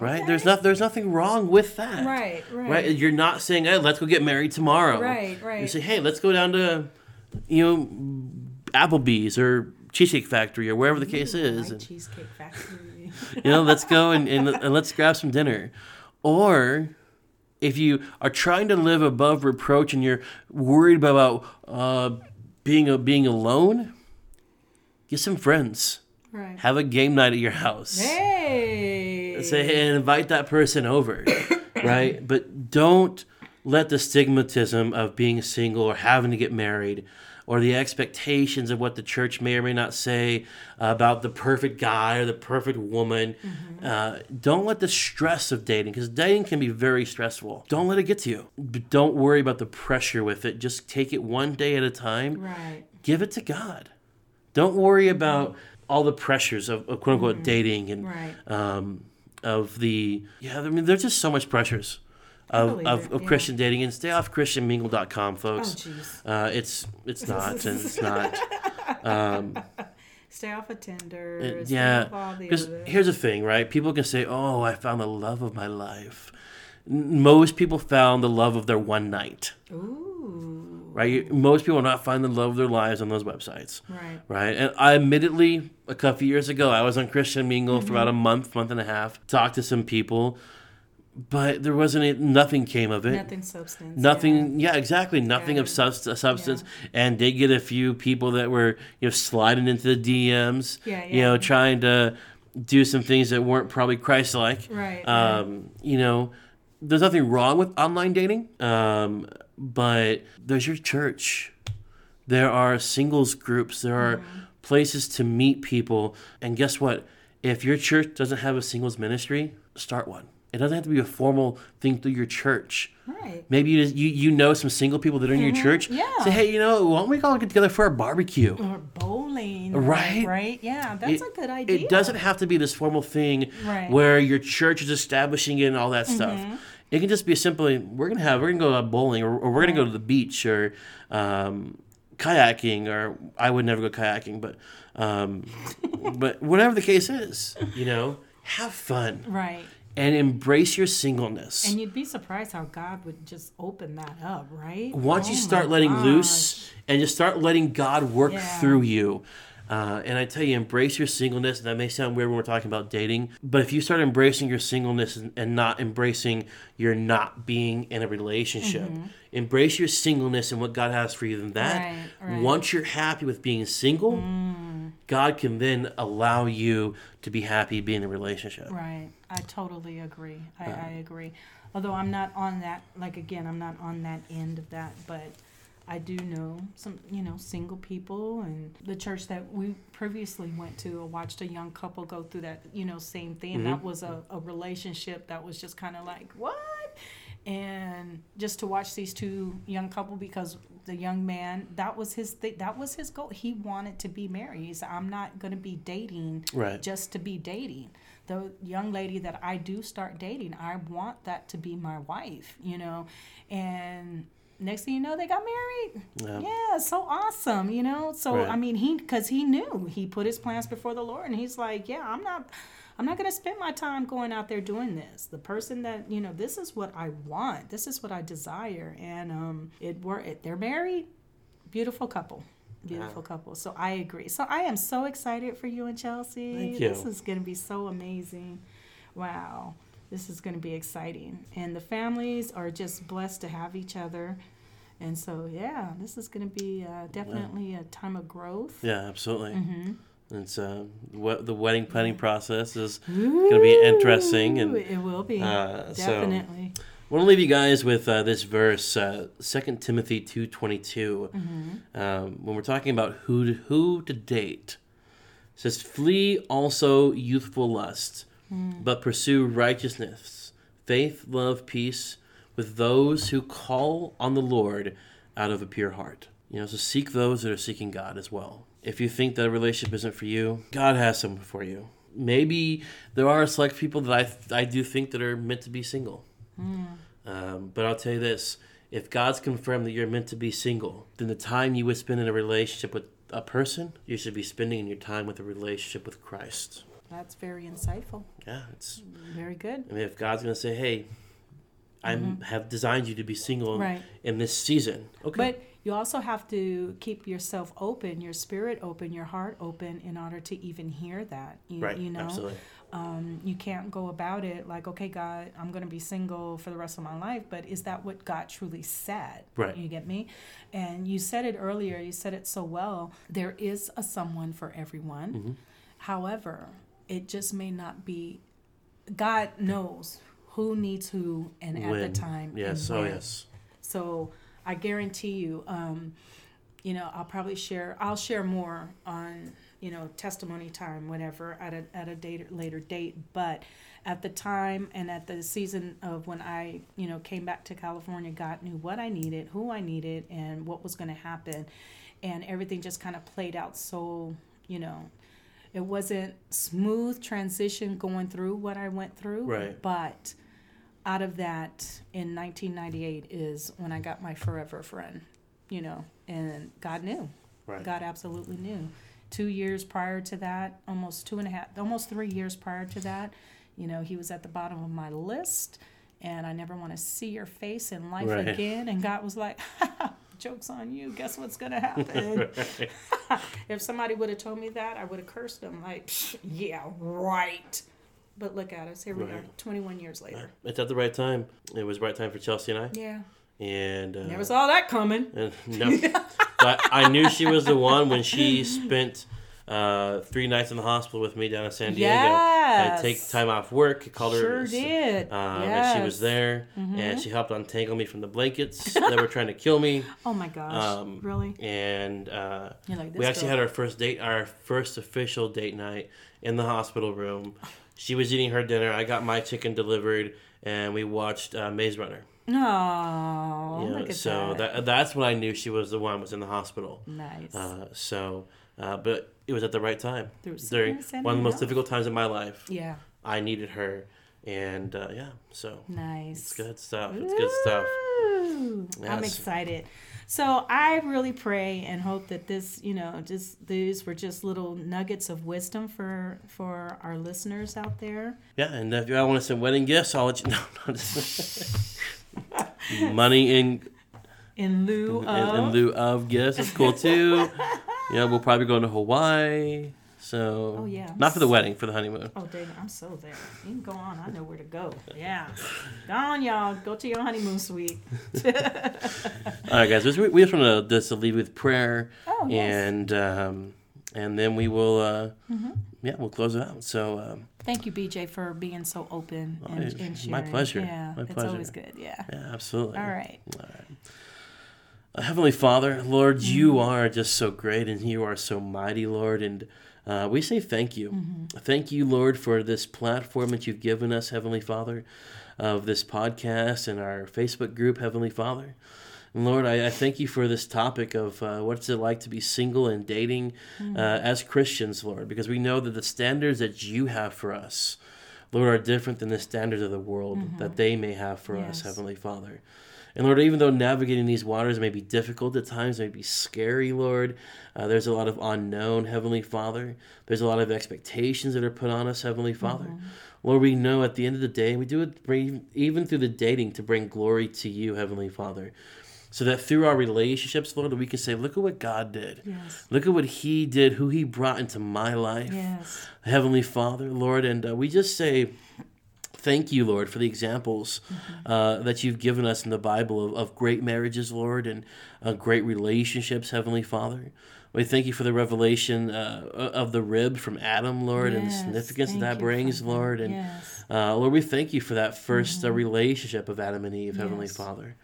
S1: right there's not there's nothing wrong with that
S2: Right, right.
S1: right you're not saying hey let's go get married tomorrow
S2: Right, right.
S1: you say hey let's go down to you know Applebee's or Cheesecake Factory or wherever the case is.
S2: My
S1: And,
S2: cheesecake factory. [laughs]
S1: you know, let's go and, and, [laughs] and let's grab some dinner. Or if you are trying to live above reproach and you're worried about uh, being a, being alone, get some friends.
S2: Right.
S1: Have a game night at your house.
S2: Hey.
S1: Say and invite that person over, [coughs] right? But don't let the stigmatism of being single or having to get married or the expectations of what the church may or may not say about the perfect guy or the perfect woman. Uh, don't let the stress of dating, because dating can be very stressful. Don't let it get to you. But don't worry about the pressure with it. Just take it one day at a time.
S2: Right.
S1: Give it to God. Don't worry about all the pressures of, of quote unquote dating and
S2: Right.
S1: um, of the yeah. I mean, there's just so much pressures of, of,
S2: it,
S1: of
S2: yeah.
S1: Christian dating and stay off ChristianMingle.com,
S2: Oh,
S1: folks.
S2: jeez.
S1: Uh, it's it's [laughs] not and it's not. Um, [laughs]
S2: Stay off of Tinder.
S1: it- yeah,
S2: off all the
S1: because here's the thing, right? People can say, "Oh, I found the love of my life." Most people found the love of their one night,
S2: Ooh.
S1: Right? Most people are not find the love of their lives on those websites.
S2: Right.
S1: right? And I admittedly, a couple years ago, I was on Christian Mingle for about a month, month and a half, talked to some people, but there wasn't any, nothing came of it.
S2: Nothing substance.
S1: Nothing, yeah, exactly, nothing of
S2: Yeah.
S1: subst- substance, and did get a few people that were, you know, sliding into the DMs,
S2: Yeah,
S1: you know, trying to do some things that weren't probably Christ-like.
S2: Right,
S1: Um, you know, there's nothing wrong with online dating, um, but there's your church. There are singles groups. There are
S2: Mm-hmm.
S1: places to meet people. And guess what? If your church doesn't have a singles ministry, start one. It doesn't have to be a formal thing through your church.
S2: Right.
S1: Maybe you just, you, you know some single people that are in your church.
S2: Mm-hmm. Yeah.
S1: Say, hey, you know, why don't we all get together for a barbecue?
S2: Or bowling.
S1: Right.
S2: Right. Yeah, that's
S1: It-
S2: a good idea.
S1: It doesn't have to be this formal thing
S2: Right. Mm-hmm.
S1: where your church is establishing it and all that stuff. It can just be simply we're gonna have we're gonna go out bowling or, or we're gonna go to the beach or um, kayaking or I would never go kayaking, but um, [laughs] but whatever the case is, you know, have fun
S2: Right.
S1: and embrace your singleness.
S2: And you'd be surprised how God would just open that up, right?
S1: Once you
S2: Oh
S1: start letting
S2: gosh.
S1: loose and you start letting God work
S2: Yeah.
S1: through you. Uh, and I tell you, embrace your singleness. That may sound weird when we're talking about dating, but if you start embracing your singleness and, and not embracing your not being in a relationship, embrace your singleness and what God has for you. Then that,
S2: Mm-hmm. Right, right.
S1: once you're happy with being single,
S2: Mm.
S1: God can then allow you to be happy being in a relationship.
S2: Right. I totally agree. I, I agree. Although I'm not on that, like, again, I'm not on that end of that, but I do know some, you know, single people and the church that we previously went to. I watched a young couple go through that, you know, same thing.
S1: Mm-hmm.
S2: That was a, a relationship that was just kind of like, what? And just to watch these two young couple because the young man that was his th- that was his goal. He wanted to be married. He said, "I'm not going to be dating
S1: Right.
S2: just to be dating. The young lady that I do start dating, I want that to be my wife, you know. And next thing you know, they got married.
S1: Yeah.
S2: Yeah, so awesome, you know. So
S1: Right.
S2: I mean, he because he knew he put his plans before the Lord, and he's like, yeah, I'm not. I'm not going to spend my time going out there doing this. The person that, you know, this is what I want. This is what I desire. And um it were it, they're married. Beautiful couple. Beautiful couple. So I agree. So I am so excited for you and Chelsea.
S1: Thank you.
S2: This is going to be so amazing. Wow. This is going to be exciting. And the families are just blessed to have each other. And so, yeah, this is going to be uh, definitely a time of growth.
S1: Yeah, absolutely.
S2: Mm-hmm.
S1: It's uh, what the wedding planning process is going to be interesting, and
S2: it will be.
S1: uh, so-
S2: definitely.
S1: I want to leave you guys with uh, this verse, uh, 2 Timothy 2.22.
S2: Mm-hmm.
S1: Um, when we're talking about who to, who to date, it says, Flee also youthful lust,
S2: Mm.
S1: but pursue righteousness, faith, love, peace with those who call on the Lord out of a pure heart. You know, so seek those that are seeking God as well. If you think that a relationship isn't for you, God has something for you. Maybe there are select people that I, I do think that are meant to be single. Um, but I'll tell you this if God's confirmed that you're meant to be single, then the time you would spend in a relationship with a person, you should be spending in your time with a relationship with Christ.
S2: That's very insightful.
S1: Yeah, it's.
S2: Very good.
S1: I mean, if God's gonna say, "Hey, I have designed you to be single
S2: Mm-hmm. Right.
S1: in this season," okay,
S2: But you also have to keep yourself open, your spirit open, your heart open in order to even hear that. You,
S1: right,
S2: you know?
S1: absolutely,
S2: um, you can't go about it like, okay, God, I'm going to be single for the rest of my life. But is that what God truly said?
S1: Right.
S2: You get me? And you said it earlier. You said it so well. There is a someone for everyone.
S1: Mm-hmm.
S2: However, it just may not be. God knows who needs who and at
S1: When.
S2: the time.
S1: Yes.
S2: and
S1: Oh, yes.
S2: So I guarantee you, um, you know, I'll probably share. I'll share more on you know testimony time, whatever, at a at a date later date. But at the time and at the season of when I you know came back to California, God knew what I needed, who I needed, and what was going to happen, and everything just kind of played out. So you know. It wasn't smooth transition going through what I went through,
S1: Right.
S2: but out of that in 1998 is when I got my forever friend, you know, and God knew.
S1: Right.
S2: God absolutely knew. Two years prior to that, almost two and a half, almost three years prior to that, you know, he was at the bottom of my list, and I never want to see your face in life
S1: Right.
S2: again. And God was like, [laughs] "Jokes on you. Guess what's gonna happen?" [laughs] [laughs] if somebody would have told me that, I would have cursed them. Like, "Psh, yeah, right. But look at us. Here we are, 21 years later.
S1: It's at the right time. It was the right time for Chelsea and I.
S2: Yeah.
S1: And uh,
S2: Never saw that coming.
S1: And [laughs] no, but I knew she was the one when she spent uh, three nights in the hospital with me down in San Diego.
S2: Yes.
S1: I take time off work. Called her.
S2: Sure did.
S1: Um, And she was
S2: Yes.
S1: there, and she helped untangle me from the blankets that were trying to kill me. [laughs]
S2: Oh my gosh.
S1: Um,
S2: really?
S1: And uh,
S2: like,
S1: we actually
S2: girl-
S1: had our first date, our first official date night in the hospital room. [laughs] She was eating her dinner. I got my chicken delivered, and we watched uh, Maze Runner.
S2: No.
S1: You know,
S2: look at
S1: so
S2: that.
S1: that. that's when I knew she was the one. Was in the hospital.
S2: Nice.
S1: Uh, so, uh, but it was at the right time during one of the most difficult times in my life.
S2: yeah.
S1: I needed her, and uh, yeah, so
S2: Nice.
S1: it's good stuff. It's good stuff.
S2: Ooh, I'm excited. So I really pray and hope that this, you know, just these were just little nuggets of wisdom for for our listeners out there.
S1: Yeah, and if you all want to send wedding gifts, I'll let you [laughs] know. No, [laughs] Money in,
S2: In lieu
S1: in
S2: of
S1: in lieu of gifts is cool too. [laughs] yeah, we'll probably go to Hawaii. So,
S2: Oh, yeah.
S1: not for the wedding, for the honeymoon.
S2: Oh, David, I'm so there. You can go on. I know where to go. Yeah. Go on, y'all. Go to your honeymoon suite. [laughs]
S1: All right, guys, we, we just want to just leave with prayer,
S2: Oh, yes.
S1: and um, and then we will, uh,
S2: Mm-hmm.
S1: yeah, we'll close it out. So, um,
S2: Thank you, BJ, for being so open and,
S1: it's
S2: and
S1: my pleasure.
S2: Yeah,
S1: My
S2: it's
S1: pleasure.
S2: always good. Yeah.
S1: yeah, absolutely.
S2: All right.
S1: Uh, Heavenly Father, Lord,
S2: Mm-hmm.
S1: you are just so great and you are so mighty, Lord. And uh, we say thank you.
S2: Mm-hmm.
S1: Thank you, Lord, for this platform that you've given us, Heavenly Father, of this podcast and our Facebook group, Heavenly Father. And Lord, I, I thank you for this topic of uh, what's it like to be single and dating
S2: Mm-hmm.
S1: uh, as Christians, Lord, because we know that the standards that you have for us, Lord, are different than the standards of the world that they may have for us,
S2: Mm-hmm.
S1: Heavenly Father. And Lord, even though navigating these waters may be difficult at times, may be scary, Lord, uh, there's a lot of unknown, Heavenly Father. There's a lot of expectations that are put on us, Heavenly Father. Lord, we know at the end of the day, we do it bring, even through the dating to bring glory to you, Heavenly Father. So that through our relationships, Lord, we can say, look at what God did.
S2: Yes.
S1: Look at what He did, who He brought into my life.
S2: Yes.
S1: Heavenly Father, Lord, and uh, we just say thank you, Lord, for the examples uh, that you've given us in the Bible of, of great marriages, Lord, and uh, great relationships, Heavenly Father. We thank you for the revelation uh, of the rib from Adam, Lord, and the significance that that brings, Lord. And
S2: Yes.
S1: uh, Lord, we thank you for that 1st uh, relationship of Adam and Eve, Heavenly Father.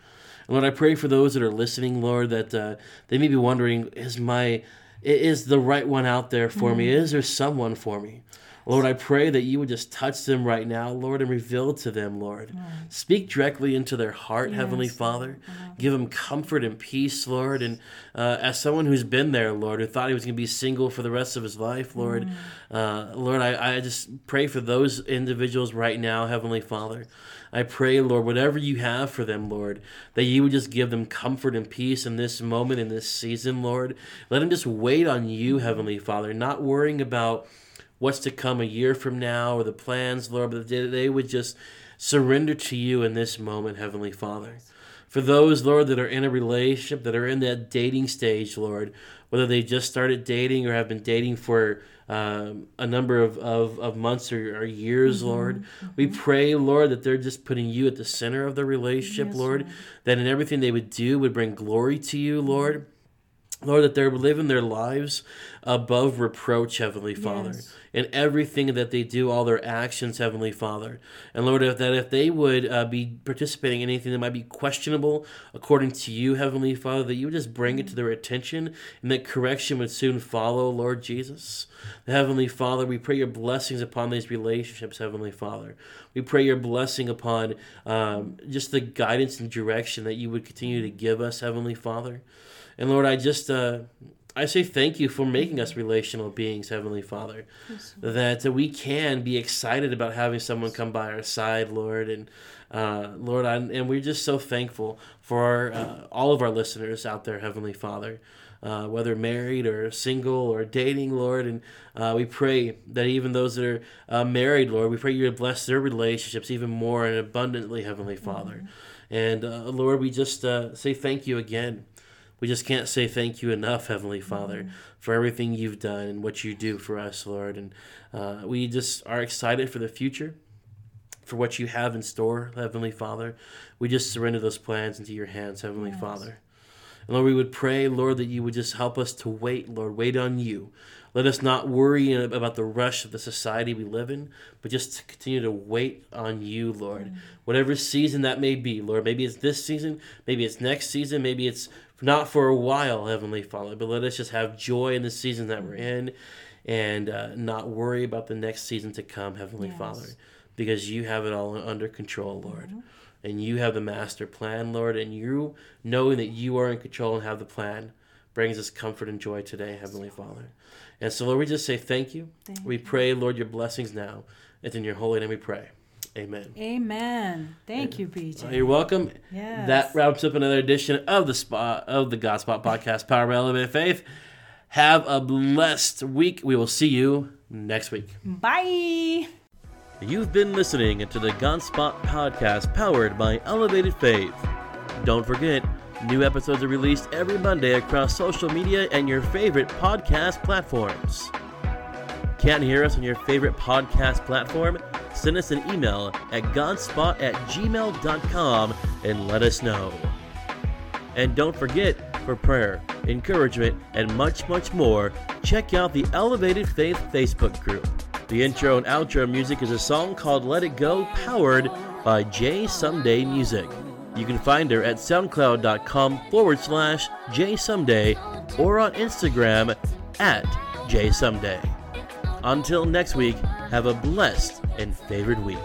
S1: And Lord, I pray for those that are listening, Lord, that uh, they may be wondering, is my is the right one out there for me? Is there someone for me? Lord, I pray that you would just touch them right now, Lord, and reveal to them, Lord. Speak directly into their heart, Heavenly
S2: Yes,
S1: Father. Give them comfort and peace, Lord. And uh, as someone who's been there, Lord, who thought he was going to be single for the rest of his life, Lord, uh, Lord, I, I just pray for those individuals right now, Heavenly Father. I pray, Lord, whatever you have for them, Lord, that you would just give them comfort and peace in this moment, in this season, Lord. Let them just wait on you, Heavenly Father, not worrying about what's to come a year from now or the plans, Lord, but they would just surrender to you in this moment, Heavenly Father. For those, Lord, that are in a relationship, that are in that dating stage, Lord, whether they just started dating or have been dating for um, a number of, of, of months or, or years, Lord. We pray, Lord, that they're just putting you at the center of the relationship,
S2: Yes,
S1: Lord,
S2: Lord.
S1: that in everything they would do would bring glory to you, Lord. Lord, that they're living their lives above reproach, Heavenly Father.
S2: Yes.
S1: In everything that they do, all their actions, Heavenly Father. And Lord, if that if they would uh, be participating in anything that might be questionable according to you, Heavenly Father, that you would just bring it to their attention and that correction would soon follow, Lord Jesus. Heavenly Father, we pray your blessings upon these relationships, Heavenly Father. We pray your blessing upon um, just the guidance and direction that you would continue to give us, Heavenly Father. And Lord, I just uh, I say thank you for making us relational beings, Heavenly Father. That uh, we can be excited about having someone come by our side, Lord, and uh, Lord, I, and we're just so thankful for our, uh, all of our listeners out there, Heavenly Father. Uh, whether married or single or dating, Lord, and uh, we pray that even those that are uh, married, Lord, we pray you to bless their relationships even more and abundantly, Heavenly Father. And uh, Lord, we just uh, say thank you again. We just can't say thank you enough, Heavenly Father, for everything you've done and what you do for us, Lord. And uh, we just are excited for the future, for what you have in store, Heavenly Father. We just surrender those plans into your hands, Heavenly
S2: Yes.
S1: Father. And Lord, we would pray, Lord, that you would just help us to wait, Lord, wait on you. Let us not worry about the rush of the society we live in, but just to continue to wait on you, Lord. Whatever season that may be, Lord. Maybe it's this season, maybe it's next season, maybe it's not for a while, Heavenly Father. But let us just have joy in the season that we're in and uh, not worry about the next season to come, Heavenly
S2: Yes.
S1: Father, because you have it all under control, Lord. And you have the master plan, Lord, and you knowing that you are in control and have the plan brings us comfort and joy today, Heavenly Father. And so, Lord, we just say thank you.
S2: Thank
S1: we pray, Lord, your blessings now. It's in your holy name we pray. Amen.
S2: Amen. Thank you, BJ.
S1: Well, you're welcome.
S2: Yeah.
S1: That wraps up another edition of the spot of the God Spot Podcast, Power by Elevated Faith. Have a blessed week. We will see you next week.
S2: Bye.
S1: You've been listening to the God Spot Podcast powered by Elevated Faith. Don't forget, new episodes are released every Monday across social media and your favorite podcast platforms. Can't hear us on your favorite podcast platform? Send us an email at godspot at gmail.com and let us know. And don't forget, for prayer, encouragement, and much, much more, check out the Elevated Faith Facebook group. The intro and outro music is a song called Let It Go, powered by J Someday Music. You can find her at soundcloud.com forward slash J Someday or on Instagram at J Someday. Until next week, have a blessed and favored week.